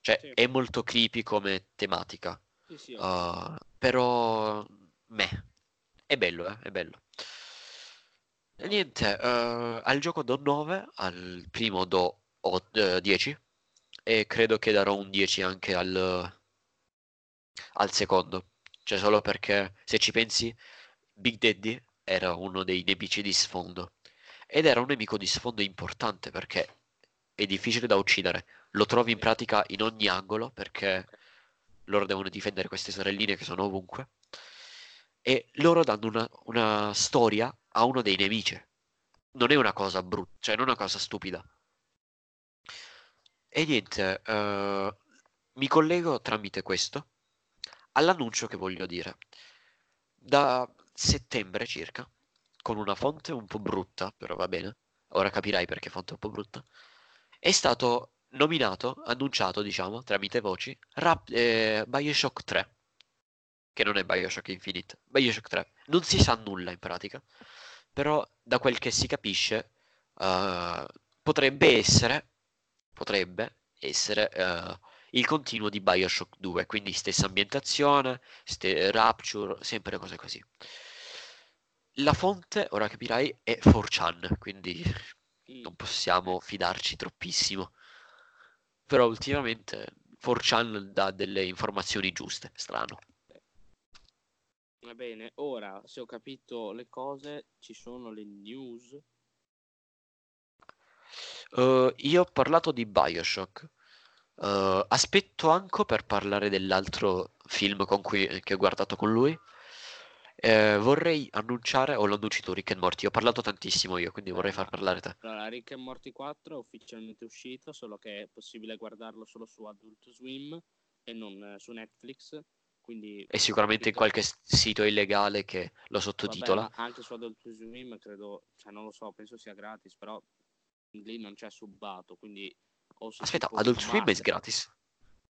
S1: cioè
S2: Sì.
S1: è molto creepy come tematica.
S2: Sì, sì,
S1: Uh, però me è bello, eh, è bello. E niente, uh, al gioco do 9, al primo do o- eh, 10 e credo che darò un 10 anche al, al secondo. Cioè solo perché se ci pensi, Big Daddy era uno dei nemici di sfondo ed era un nemico di sfondo importante perché è difficile da uccidere. Lo trovi in pratica in ogni angolo perché loro devono difendere queste sorelline che sono ovunque e loro danno una, una storia a uno dei nemici. Non è una cosa brutta, cioè non è una cosa stupida. E niente, eh, mi collego tramite questo all'annuncio che voglio dire. Da settembre circa, con una fonte un po' brutta, però va bene, ora capirai perché fonte un po' brutta, è stato nominato, annunciato, diciamo, tramite voci, Rap- eh, Bioshock 3, che non è Bioshock Infinite, Bioshock 3. Non si sa nulla in pratica, però da quel che si capisce eh, potrebbe essere, potrebbe essere eh, il continuo di Bioshock 2, quindi stessa ambientazione, ste- Rapture, sempre cose così. La fonte, ora capirai, è 4chan, quindi non possiamo fidarci troppissimo. Però ultimamente 4chan dà delle informazioni giuste, strano.
S2: Va bene, ora se ho capito le cose, ci sono le news.
S1: Uh, io ho parlato di Bioshock. Uh, aspetto anche per parlare dell'altro film con cui, che ho guardato con lui. Eh, vorrei annunciare, o tu, Rick and Morty. Ho parlato tantissimo io, quindi vorrei far parlare te.
S2: Allora, Rick and Morty 4 è ufficialmente uscito, solo che è possibile guardarlo solo su Adult Swim e non eh, su Netflix. Quindi
S1: E sicuramente in qualche sito illegale che lo
S2: Vabbè,
S1: sottotitola.
S2: ma anche su Adult Swim credo, cioè non lo so, penso sia gratis, però lì non c'è subbato, quindi
S1: Aspetta, Adult Swim è gratis.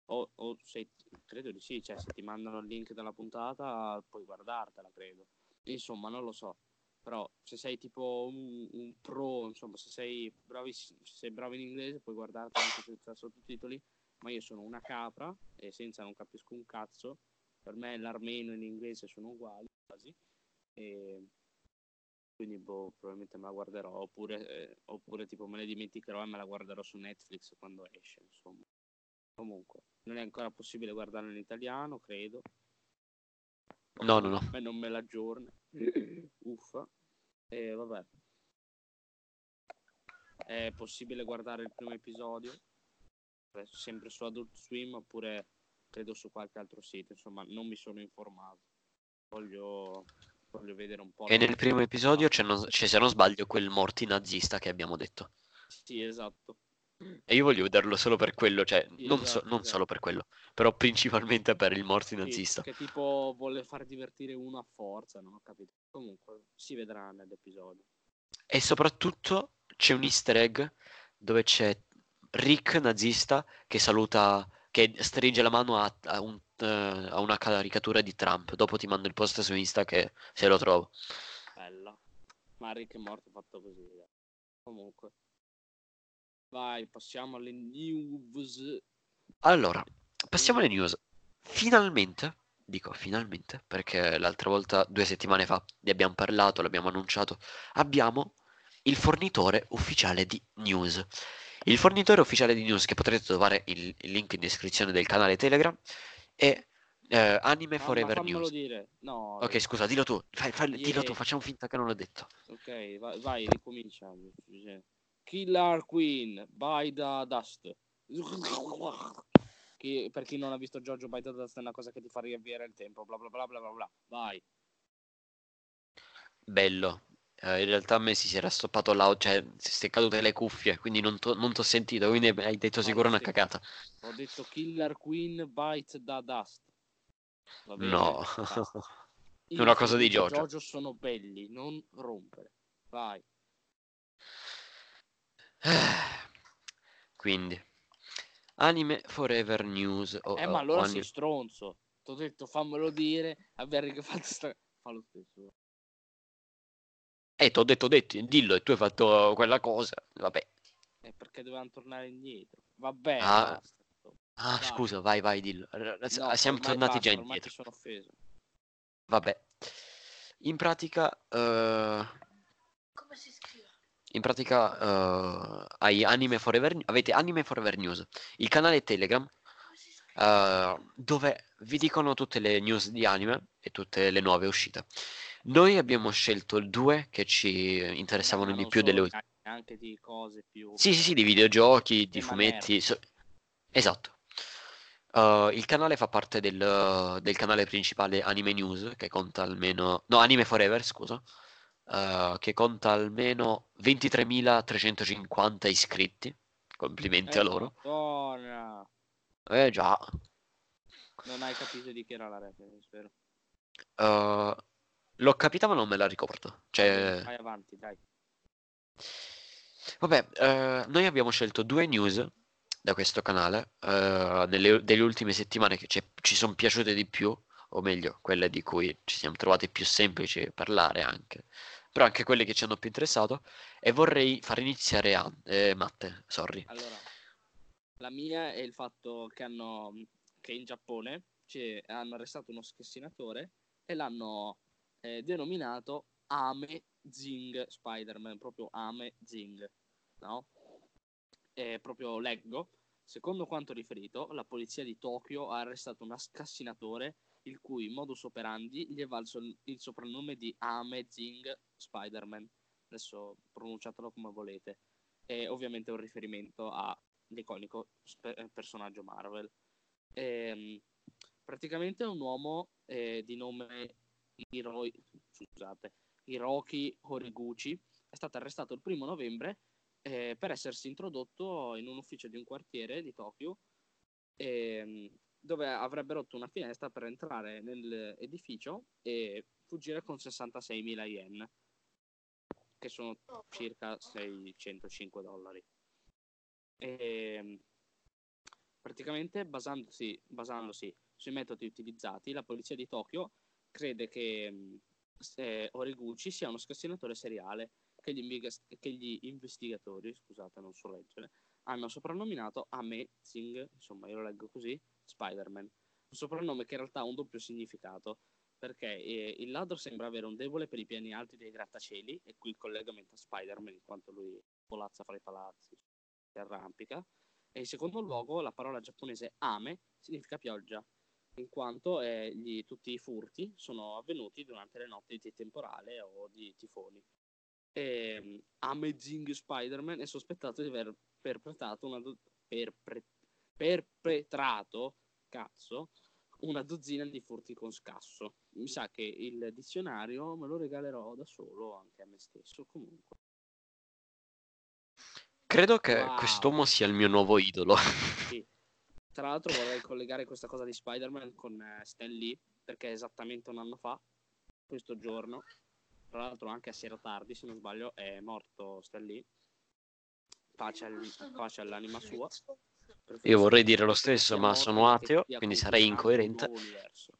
S2: O, o se, credo di sì, cioè se ti mandano il link della puntata puoi guardartela, credo. Insomma, non lo so. Però se sei tipo un, un pro, insomma, se sei, bravi, se sei bravo in inglese puoi guardartela anche senza sottotitoli. Ma io sono una capra e senza non capisco un cazzo. Per me l'armeno e l'inglese sono uguali quasi. E quindi boh, probabilmente me la guarderò. Oppure, eh, oppure tipo me ne dimenticherò e me la guarderò su Netflix quando esce, insomma. Comunque, non è ancora possibile guardarlo in italiano, credo.
S1: No, no, no.
S2: Me non me l'aggiorna. Uffa. E vabbè. È possibile guardare il primo episodio, sempre su Adult Swim, oppure credo su qualche altro sito. Insomma, non mi sono informato. Voglio, voglio vedere un po'.
S1: E nel primo episodio c'è, non- c'è, se non sbaglio, quel Morty nazista che abbiamo detto.
S2: Sì, esatto.
S1: E io voglio vederlo solo per quello, cioè,
S2: Sì,
S1: non, so-
S2: esatto,
S1: non
S2: esatto.
S1: solo per quello, però principalmente per il Morty
S2: Sì,
S1: nazista.
S2: che tipo vuole far divertire uno a forza, non ho capito. Comunque, si vedrà nell'episodio.
S1: E soprattutto c'è un easter egg dove c'è Rick nazista che saluta, che stringe la mano a, a un- eh, a una caricatura di Trump. Dopo ti mando il post su Insta che se lo trovo.
S2: Bella. Ma Rick è morto fatto così. dai. Comunque. Vai, passiamo alle news.
S1: Allora, passiamo alle news. Finalmente, dico finalmente, perché l'altra volta, due settimane fa, ne abbiamo parlato, l'abbiamo annunciato, abbiamo il fornitore ufficiale di news. Il fornitore ufficiale di news, che potrete trovare il, il link in descrizione del canale Telegram, è eh, Anime Forever
S2: ma fammelo
S1: News.
S2: dire. No.
S1: Ok, scusa, dillo tu, fai- fai- dillo tu,
S2: Yeah.
S1: facciamo finta che non l'ho detto.
S2: Ok, vai, vai ricomincia. Killer Queen by the Dust. Chi- per chi non ha visto Giorgio by the Dust è una cosa che ti fa riavviare il tempo. Bla bla bla bla bla bla. Vai.
S1: Bello. Eh, in realtà a me si era stoppato l'audio, cioè si è cadute le cuffie, quindi non ti ho sentito, quindi hai detto sicuro una cagata.
S2: Ho detto Killer Queen Bite da Dust.
S1: No. È una cosa di
S2: film
S1: Giorgio.
S2: sono belli, non rompere. Vai.
S1: Quindi, Anime Forever News. o-
S2: Eh, ma allora
S1: o
S2: sei
S1: anime-
S2: stronzo. Ti ho detto fammelo dire, aver fatto sta... Fa lo stesso.
S1: Eh, ti ho detto, detto, dillo, e tu hai fatto quella cosa. Vabbè.
S2: Eh, perché dovevano tornare indietro. Vabbè,
S1: Ah. Ah, scusa, vai, vai, dillo.
S2: No,
S1: Siamo tornati
S2: basta,
S1: già
S2: ormai
S1: indietro.
S2: ti sono offeso.
S1: Vabbè. In pratica, eh,
S3: Come si scrive?
S1: in pratica, hai Anime Forever, avete Anime Forever News, il canale Telegram, eh, dove vi dicono tutte le news di anime e tutte le nuove uscite. Noi abbiamo scelto due che ci interessavano di più delle ultime.
S2: anche di cose più
S1: Sì, sì, sì, di videogiochi, di fumetti. so- Esatto. Uh, il canale fa parte del, del canale principale Anime News, che conta almeno... No, Anime Forever, scusa. uh, che conta almeno 23.350 iscritti. Complimenti
S2: Eh,
S1: a loro.
S2: Madonna.
S1: Eh già.
S2: Non hai capito di chi era la reference, vero?
S1: Uh, l'ho capita ma non me la ricordo. Cioè...
S2: Vai avanti, dai.
S1: Vabbè, eh, noi abbiamo scelto due news da questo canale eh, nelle, delle ultime settimane che ci, sono piaciute di più, o meglio, quelle di cui ci siamo trovati più semplici parlare anche, però anche quelle che ci hanno più interessato. E vorrei far iniziare a eh, Matte, sorry.
S2: Allora, la mia è il fatto che hanno che in Giappone hanno arrestato uno schessinatore e l'hanno eh, denominato Ame Zing Spider-Man, proprio Ame Zing, no? E proprio leggo, secondo quanto riferito, la polizia di Tokyo ha arrestato un scassinatore il cui modus operandi gli è valso il soprannome di Ame Zing Spider-Man. Adesso pronunciatelo come volete. È ovviamente un riferimento all'iconico spe- eh, personaggio Marvel. Ehm, praticamente è un uomo eh, di nome Hiroi, scusate, Hiroki Horiguchi è stato arrestato il primo novembre eh, per essersi introdotto in un ufficio di un quartiere di Tokyo ehm, dove avrebbe rotto una finestra per entrare nell'edificio e fuggire con 66.000 yen che sono circa 605 dollari. E, praticamente basandosi, basandosi sui metodi utilizzati, la polizia di Tokyo crede che eh, Origuchi sia uno scassinatore seriale che gli, invigas- che gli investigatori, scusate non so leggere, hanno soprannominato Amazing, insomma io lo leggo così, Spider-Man. Un soprannome che in realtà ha un doppio significato, perché eh, il ladro sembra avere un debole per i piani alti dei grattacieli, e qui il collegamento a Spider-Man, in quanto lui polazza fra i palazzi, si arrampica. E in secondo luogo la parola giapponese ame significa pioggia, in quanto eh, gli- tutti i furti sono avvenuti durante le notti di temporale o di tifoni. E, mm, Amazing Spider-Man è sospettato di aver perpetrato una do- perpre- perpetrato cazzo, una dozzina di furti con scasso. Mi sa che il dizionario me lo regalerò da solo anche a me stesso. Comunque,
S1: Credo che
S2: Wow.
S1: quest'uomo sia il mio nuovo idolo.
S2: sì. Tra l'altro vorrei collegare questa cosa di Spider-Man con eh, Stan Lee, perché esattamente un anno fa, questo giorno, tra l'altro anche a sera tardi, se non sbaglio, è morto Stan Lee. Pace, al- pace all'anima sua.
S1: Io vorrei dire lo stesso, ma sono ateo, quindi sarei incoerente.
S2: universo.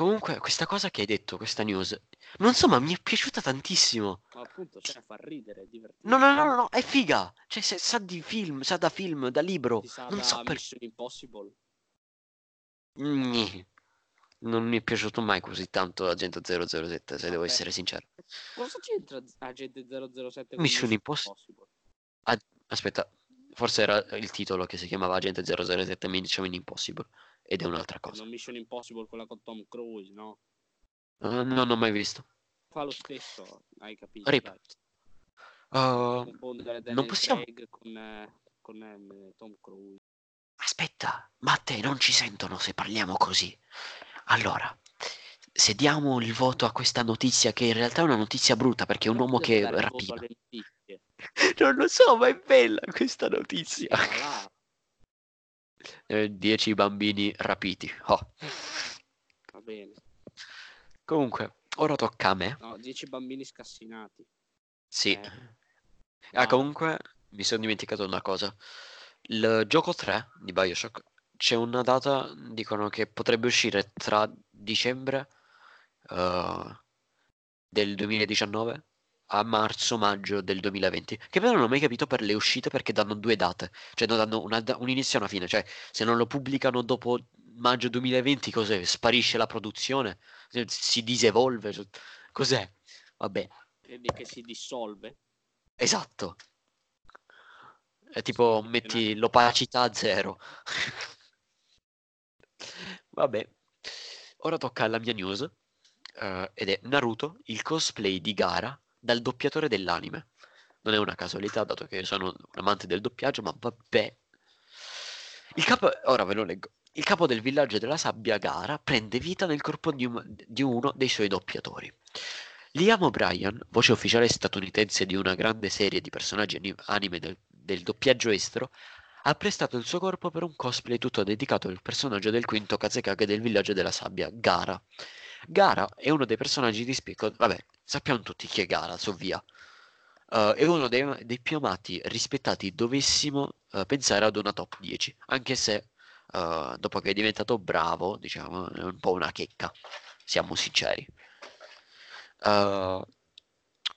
S1: Comunque, questa cosa che hai detto, questa news, non so, ma mi è piaciuta tantissimo.
S2: Ma appunto, cioè, fa ridere, è divertente.
S1: No, no, no, no, no, è figa. Cioè, se- sa di film, sa da film, da libro.
S2: Sa
S1: Non
S2: da
S1: so per...
S2: Mission Impossible.
S1: Gni. Non mi è piaciuto mai così tanto Agente 007, se devo
S2: Vabbè.
S1: essere sincero.
S2: Cosa c'entra Agente 007 con
S1: Mission Impossible. Aspetta, forse era il titolo che si chiamava Agente 007 Mission Impossible ed è un'altra cosa.
S2: Non Mission Impossible quella con Tom Cruise, no?
S1: Uh, non ho mai visto.
S2: Fa lo stesso, hai capito?
S1: Uh, non possiamo...
S2: Con, eh, con eh, Tom Cruise.
S1: Aspetta, Matte, non ci sentono se parliamo così. Allora, se diamo il voto a questa notizia, che in realtà è una notizia brutta perché è un
S2: non
S1: uomo che rapina. non lo so, ma è bella questa notizia.
S2: Sì,
S1: eh, 10 bambini rapiti. Oh.
S2: Va bene.
S1: Comunque, ora tocca a me.
S2: No, 10 bambini scassinati.
S1: Sì.
S2: Eh.
S1: Ah,
S2: no.
S1: comunque, mi sono dimenticato una cosa. Il gioco 3 di Bioshock c'è una data, dicono che potrebbe uscire tra dicembre uh, del 2019 a marzo-maggio del 2020. Che però non ho mai capito per le uscite perché danno due date, cioè non danno una un inizio e una fine, cioè se non lo pubblicano dopo maggio 2020 cos'è? Sparisce la produzione? Si- disevolve? Cioè, Cos'è? Vabbè,
S2: Credi che si dissolve?
S1: esatto. È tipo metti l'opacità a zero. Vabbè, ora tocca alla mia news eh, ed è Naruto, il cosplay di gara dal doppiatore dell'anime. Non è una casualità, dato che sono un amante del doppiaggio, ma vabbè. Il capo, ora ve lo leggo. Il capo del villaggio della sabbia Gara prende vita nel corpo di, un- di uno dei suoi doppiatori. Liam O'Brien, voce ufficiale statunitense di una grande serie di personaggi ani- anime del, del doppiaggio estero, ha prestato il suo corpo per un cosplay tutto dedicato al personaggio del quinto Kazekage del villaggio della sabbia, Gara. Gara è uno dei personaggi di spicco, vabbè, sappiamo tutti chi è Gara, so via. Eh, è uno dei, dei più amati, rispettati, dovessimo eh, pensare ad una top 10, anche se eh, dopo che è diventato bravo, diciamo, è un po' una checca, siamo sinceri.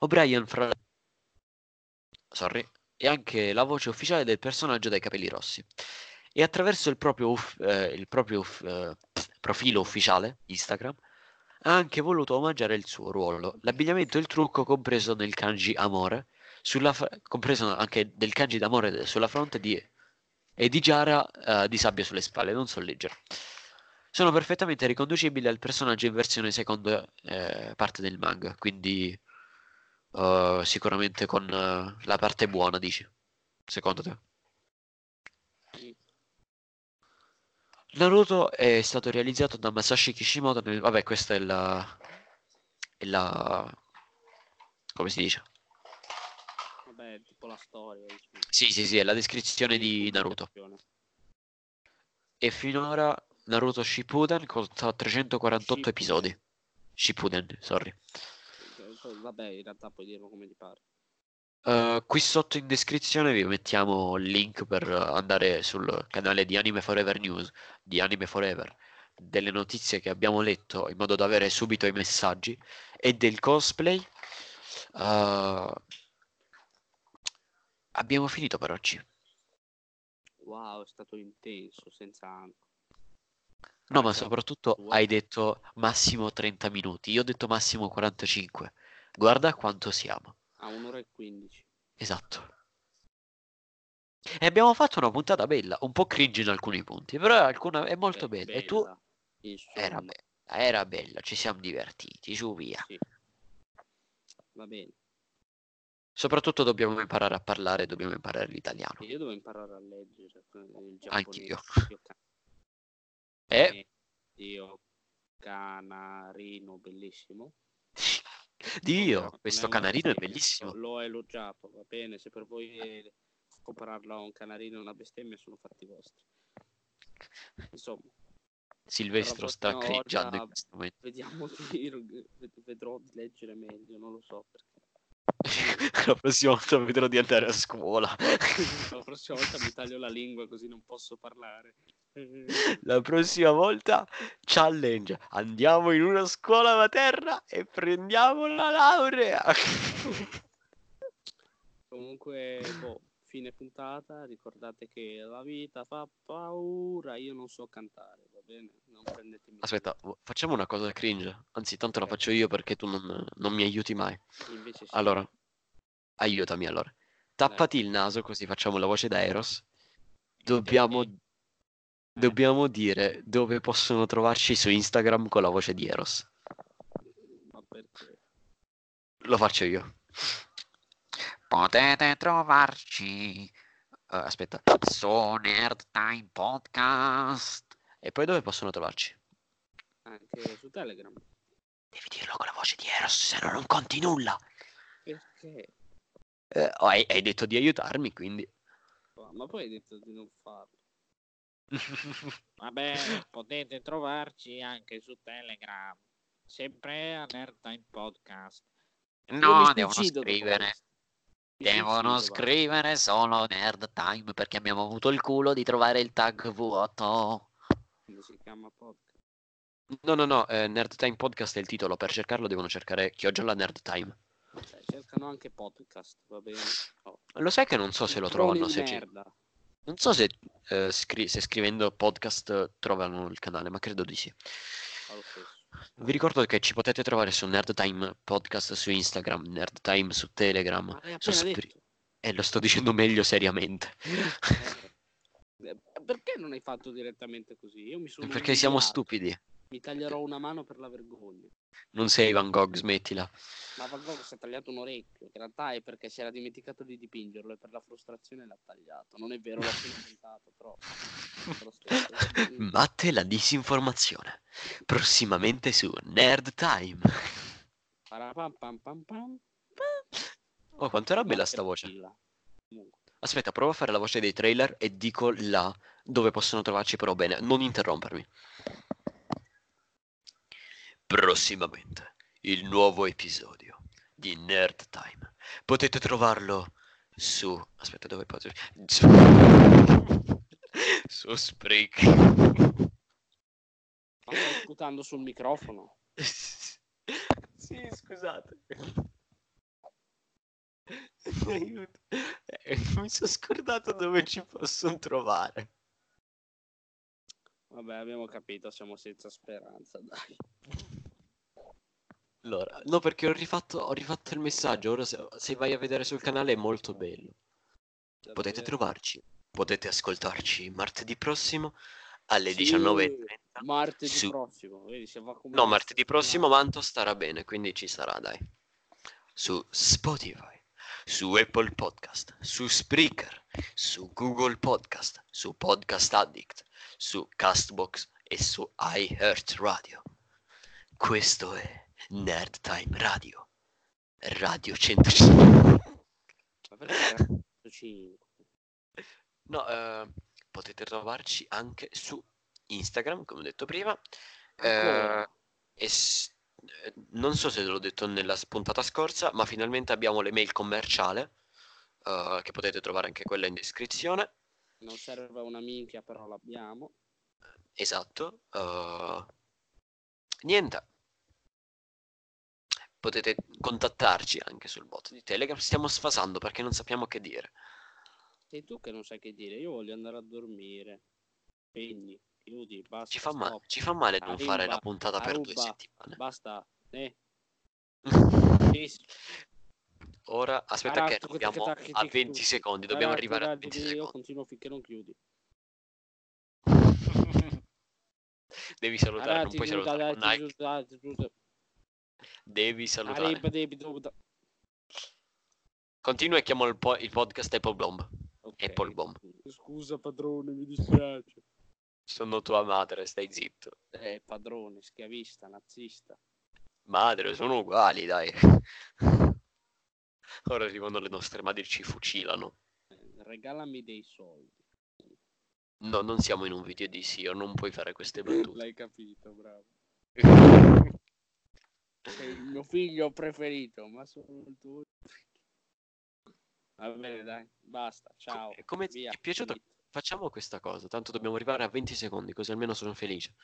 S1: O'Brien, fra sorry, è anche la voce ufficiale del personaggio dai capelli rossi. E attraverso il proprio, uff- eh, il proprio uff- eh, profilo ufficiale, Instagram, ha anche voluto omaggiare il suo ruolo. L'abbigliamento e il trucco compreso nel kanji amore, sulla fr- compreso anche del kanji d'amore sulla fronte di, e di Jara eh, di sabbia sulle spalle, non so leggere. Sono perfettamente riconducibili al personaggio in versione seconda eh, parte del manga, quindi eh, sicuramente con eh, la parte buona, dici? Secondo te?
S2: Sì.
S1: Naruto è stato realizzato da Masashi Kishimoto nel... Vabbè, questa è la... è la... come si dice?
S2: Vabbè, tipo la storia. diciamo.
S1: Sì, sì, sì, è la descrizione di Naruto. E finora Naruto Shippuden conta 348
S2: Shippuden.
S1: episodi. Shippuden, sorry.
S2: Vabbè, in realtà puoi dirlo come ti pare.
S1: Eh, qui sotto in descrizione vi mettiamo il link per andare sul canale di Anime Forever News, di Anime Forever, delle notizie che abbiamo letto in modo da avere subito i messaggi e del cosplay. Eh, abbiamo finito per oggi.
S2: Wow, è stato intenso, senza.
S1: No, ma soprattutto
S2: tu-
S1: hai detto massimo 30 minuti, io ho detto massimo 45. Guarda quanto siamo.
S2: A un'ora e quindici.
S1: Esatto. E abbiamo fatto una puntata bella, un po' cringe in alcuni punti, però alcuna è molto
S2: Beh,
S1: bella. E tu
S2: bella,
S1: era bella, era bella, ci siamo divertiti, su via.
S2: Sì. Va bene.
S1: Soprattutto dobbiamo imparare a parlare, dobbiamo imparare l'italiano.
S2: Io devo imparare a leggere eh, il giapponese.
S1: Anch'io.
S2: Dio, ca-
S1: E
S2: Dio canarino, bellissimo.
S1: Dio,
S2: è
S1: questo canarino è bellissimo.
S2: L'ho elogiato, va bene. Se per voi è- compararlo a un canarino e una bestemmia sono fatti vostri. Insomma,
S1: Silvestro sta cringiando in questo momento.
S2: vediamo di ved- vedrò di leggere meglio, non lo so perché.
S1: La prossima volta vedrò di andare a scuola.
S2: La prossima volta mi taglio la lingua così non posso parlare.
S1: La prossima volta challenge. Andiamo in una scuola materna e prendiamo la laurea.
S2: Comunque, boh, fine puntata, ricordate che la vita fa paura, io non so cantare, va bene? Non prendetemi.
S1: Aspetta, facciamo una cosa cringe. Anzi, tanto la faccio io perché tu non, non mi aiuti mai.
S2: Invece sì.
S1: Allora, aiutami allora. Tappati il naso così facciamo la voce da Eros. Dobbiamo, dobbiamo dire dove possono trovarci su Instagram con la voce di Eros.
S2: Ma perché?
S1: Lo faccio io. Potete trovarci. eh, aspetta, su Nerd Time Podcast. E poi dove possono trovarci?
S2: Anche su Telegram.
S1: Devi dirlo con la voce di Eros, se no non conti nulla.
S2: Perché?
S1: Eh, hai, hai detto di aiutarmi, quindi.
S2: Ma poi hai detto di non farlo. Vabbè, potete trovarci anche su Telegram. Sempre a Nerd Time Podcast.
S1: No, devono scrivere. Devono
S2: va.
S1: scrivere solo Nerd Time perché abbiamo avuto il culo di trovare il tag vuoto.
S2: Come si chiama podcast?
S1: No, no, no, eh, Nerd Time Podcast è il titolo. Per cercarlo devono cercare Chioggiola Nerd Time.
S2: Cioè, cercano anche podcast, va bene. Oh.
S1: Lo sai che non so se lo trovano. Se ci-
S2: merda.
S1: Non so se, eh, scri- se scrivendo podcast eh, trovano il canale, ma credo di sì. Vi ricordo che ci potete trovare su Nerd Time Podcast su Instagram, Nerd Time su Telegram.
S2: Appena
S1: Spri-
S2: detto.
S1: E lo sto dicendo meglio seriamente.
S2: Eh, eh, Perché non hai fatto direttamente così? Io mi sono
S1: Perché siamo stupidi.
S2: Mi taglierò una mano per la vergogna.
S1: Non sei Van Gogh, smettila.
S2: Ma Van Gogh si è tagliato un orecchio. In realtà è perché si era dimenticato di dipingerlo e per la frustrazione l'ha tagliato. Non è vero, l'ho appena inventato, però.
S1: Matte la disinformazione. Prossimamente su Nerd Time. Oh, quanto era bella sta voce. Aspetta, provo a fare la voce dei trailer e dico là dove possono trovarci, però bene, non interrompermi. Prossimamente, il nuovo episodio di Nerd Time. Potete trovarlo su... Aspetta, dove potete... Su, su Spreak.
S2: Ma stai sputando sul microfono?
S1: sì, scusate. Aiuto. Eh, Mi sono scordato dove ci possono trovare.
S2: Vabbè, abbiamo capito, siamo senza speranza, dai.
S1: Allora, no, perché ho rifatto, ho rifatto il messaggio. Ora, se, se vai a vedere sul canale, è molto bello. Potete
S2: Davvero.
S1: trovarci, potete ascoltarci martedì prossimo alle
S2: Sì,
S1: 19.30.
S2: Martedì
S1: Su-
S2: prossimo, vedi, se va come
S1: No, martedì prossimo Manto starà bene, quindi ci sarà, dai. Su Spotify, su Apple Podcast, su Spreaker, su Google Podcast, su Podcast Addict, su Castbox e su iHeartRadio. Questo è Nerd Time Radio. Radio 105.
S2: Ma perché 5?
S1: No, eh, potete trovarci anche su Instagram, come ho detto prima. Eh, e s- eh, non so se l'ho detto nella puntata scorsa, ma finalmente abbiamo l'email commerciale, eh, che potete trovare anche quella in descrizione.
S2: Non serve una minchia, però l'abbiamo.
S1: Esatto. eh, niente. Potete contattarci anche sul bot di Telegram. Stiamo sfasando perché non sappiamo che dire.
S2: Sei tu che non sai che dire, io voglio andare a dormire. Spegni, chiudi, basta.
S1: Ci fa, ma- ci fa male non
S2: Arriva,
S1: fare la puntata per due
S2: Aruba,
S1: settimane.
S2: Basta. Eh,
S1: Ora aspetta che arriviamo a
S2: tic,
S1: 20
S2: tuc.
S1: secondi, dobbiamo arrivare a
S2: aratto,
S1: 20
S2: Io
S1: secondi.
S2: continuo finché non chiudi.
S1: Devi salutare, non puoi salutare devi salutare.
S2: Arriba, devi.
S1: Continua e chiamo il, po- il podcast Apple Bomb.
S2: Ok.
S1: Apple Bomb.
S2: Scusa padrone, mi dispiace.
S1: Sono tua madre, stai zitto.
S2: Eh, padrone, schiavista, nazista.
S1: Madre, sono uguali, dai. Ora arrivano le nostre madri ci fucilano.
S2: Eh, regalami dei soldi.
S1: No, non siamo in un video di Sio, non puoi fare queste battute.
S2: L'hai capito, bravo. Sei il mio figlio preferito, ma sono il tuo. Va bene, dai, basta, ciao.
S1: Come ti
S2: via,
S1: è piaciuto?
S2: finito.
S1: Facciamo questa cosa, tanto dobbiamo arrivare a 20 secondi, così almeno sono felice.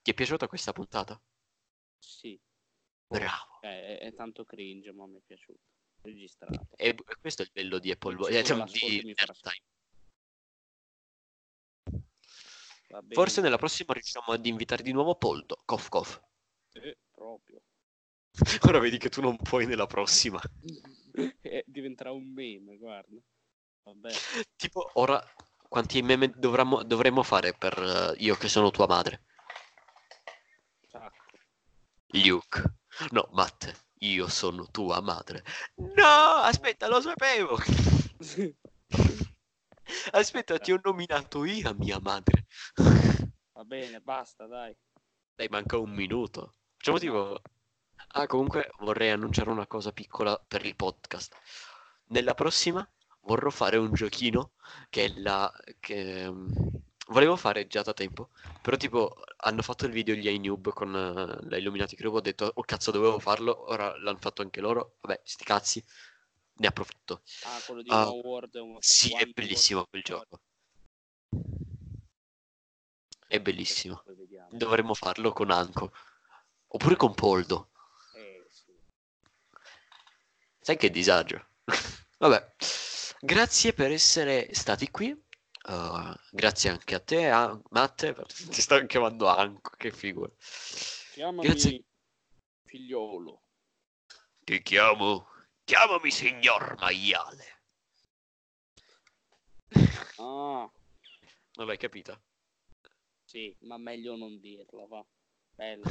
S1: Ti è piaciuta questa puntata?
S2: Sì,
S1: Bravo.
S2: eh, è, è tanto cringe, ma mi è piaciuto. Registrato.
S1: E questo è il bello di Apple Bo- eh, cioè, di. Forse nella prossima riusciamo ad invitare di nuovo Poldo. Cof cof.
S2: Eh, proprio.
S1: Ora vedi che tu non puoi nella prossima.
S2: Eh, diventerà un meme, guarda. Vabbè.
S1: Tipo, ora quanti meme dovremmo, dovremmo fare per eh, io che sono tua madre?
S2: Sacco.
S1: Luke. No, Matt, io sono tua madre. No, aspetta, lo sapevo. Aspetta, ti ho nominato io a mia madre.
S2: Va bene, basta, dai.
S1: Dai, manca un minuto. Facciamo tipo... Ah, comunque vorrei annunciare una cosa piccola per il podcast. Nella prossima vorrò fare un giochino che è la... che... mm, Volevo fare già da tempo, però tipo hanno fatto il video gli iNoob con eh, la Illuminati Crew, ho detto oh cazzo dovevo farlo, ora l'hanno fatto anche loro, vabbè sti cazzi, ne approfitto.
S2: Ah, quello di
S1: Ah,
S2: One World. One-
S1: Sì, è bellissimo
S2: World.
S1: quel gioco. È bellissimo. Dovremmo farlo con Anco. Oppure con Poldo. Sai che disagio. Vabbè, grazie per essere stati qui. Uh, grazie anche a te, a Matte. Ti sto chiamando Anco, che figura.
S2: Chiamami
S1: Grazie.
S2: figliolo.
S1: Ti chiamo. Chiamami signor maiale.
S2: Ah,
S1: Non l'hai capita?
S2: sì, ma meglio non dirla, va. Bella,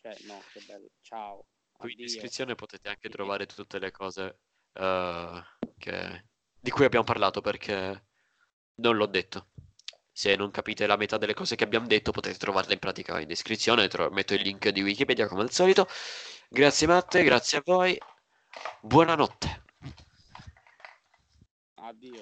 S2: cioè, no, che bello. Ciao.
S1: Qui in descrizione potete anche trovare tutte le cose uh, che- di cui abbiamo parlato perché non l'ho detto. Se non capite la metà delle cose che abbiamo detto potete trovarle in pratica in descrizione. tro- metto il link di Wikipedia come al solito. Grazie Matte, grazie a voi. Buonanotte.
S2: Addio.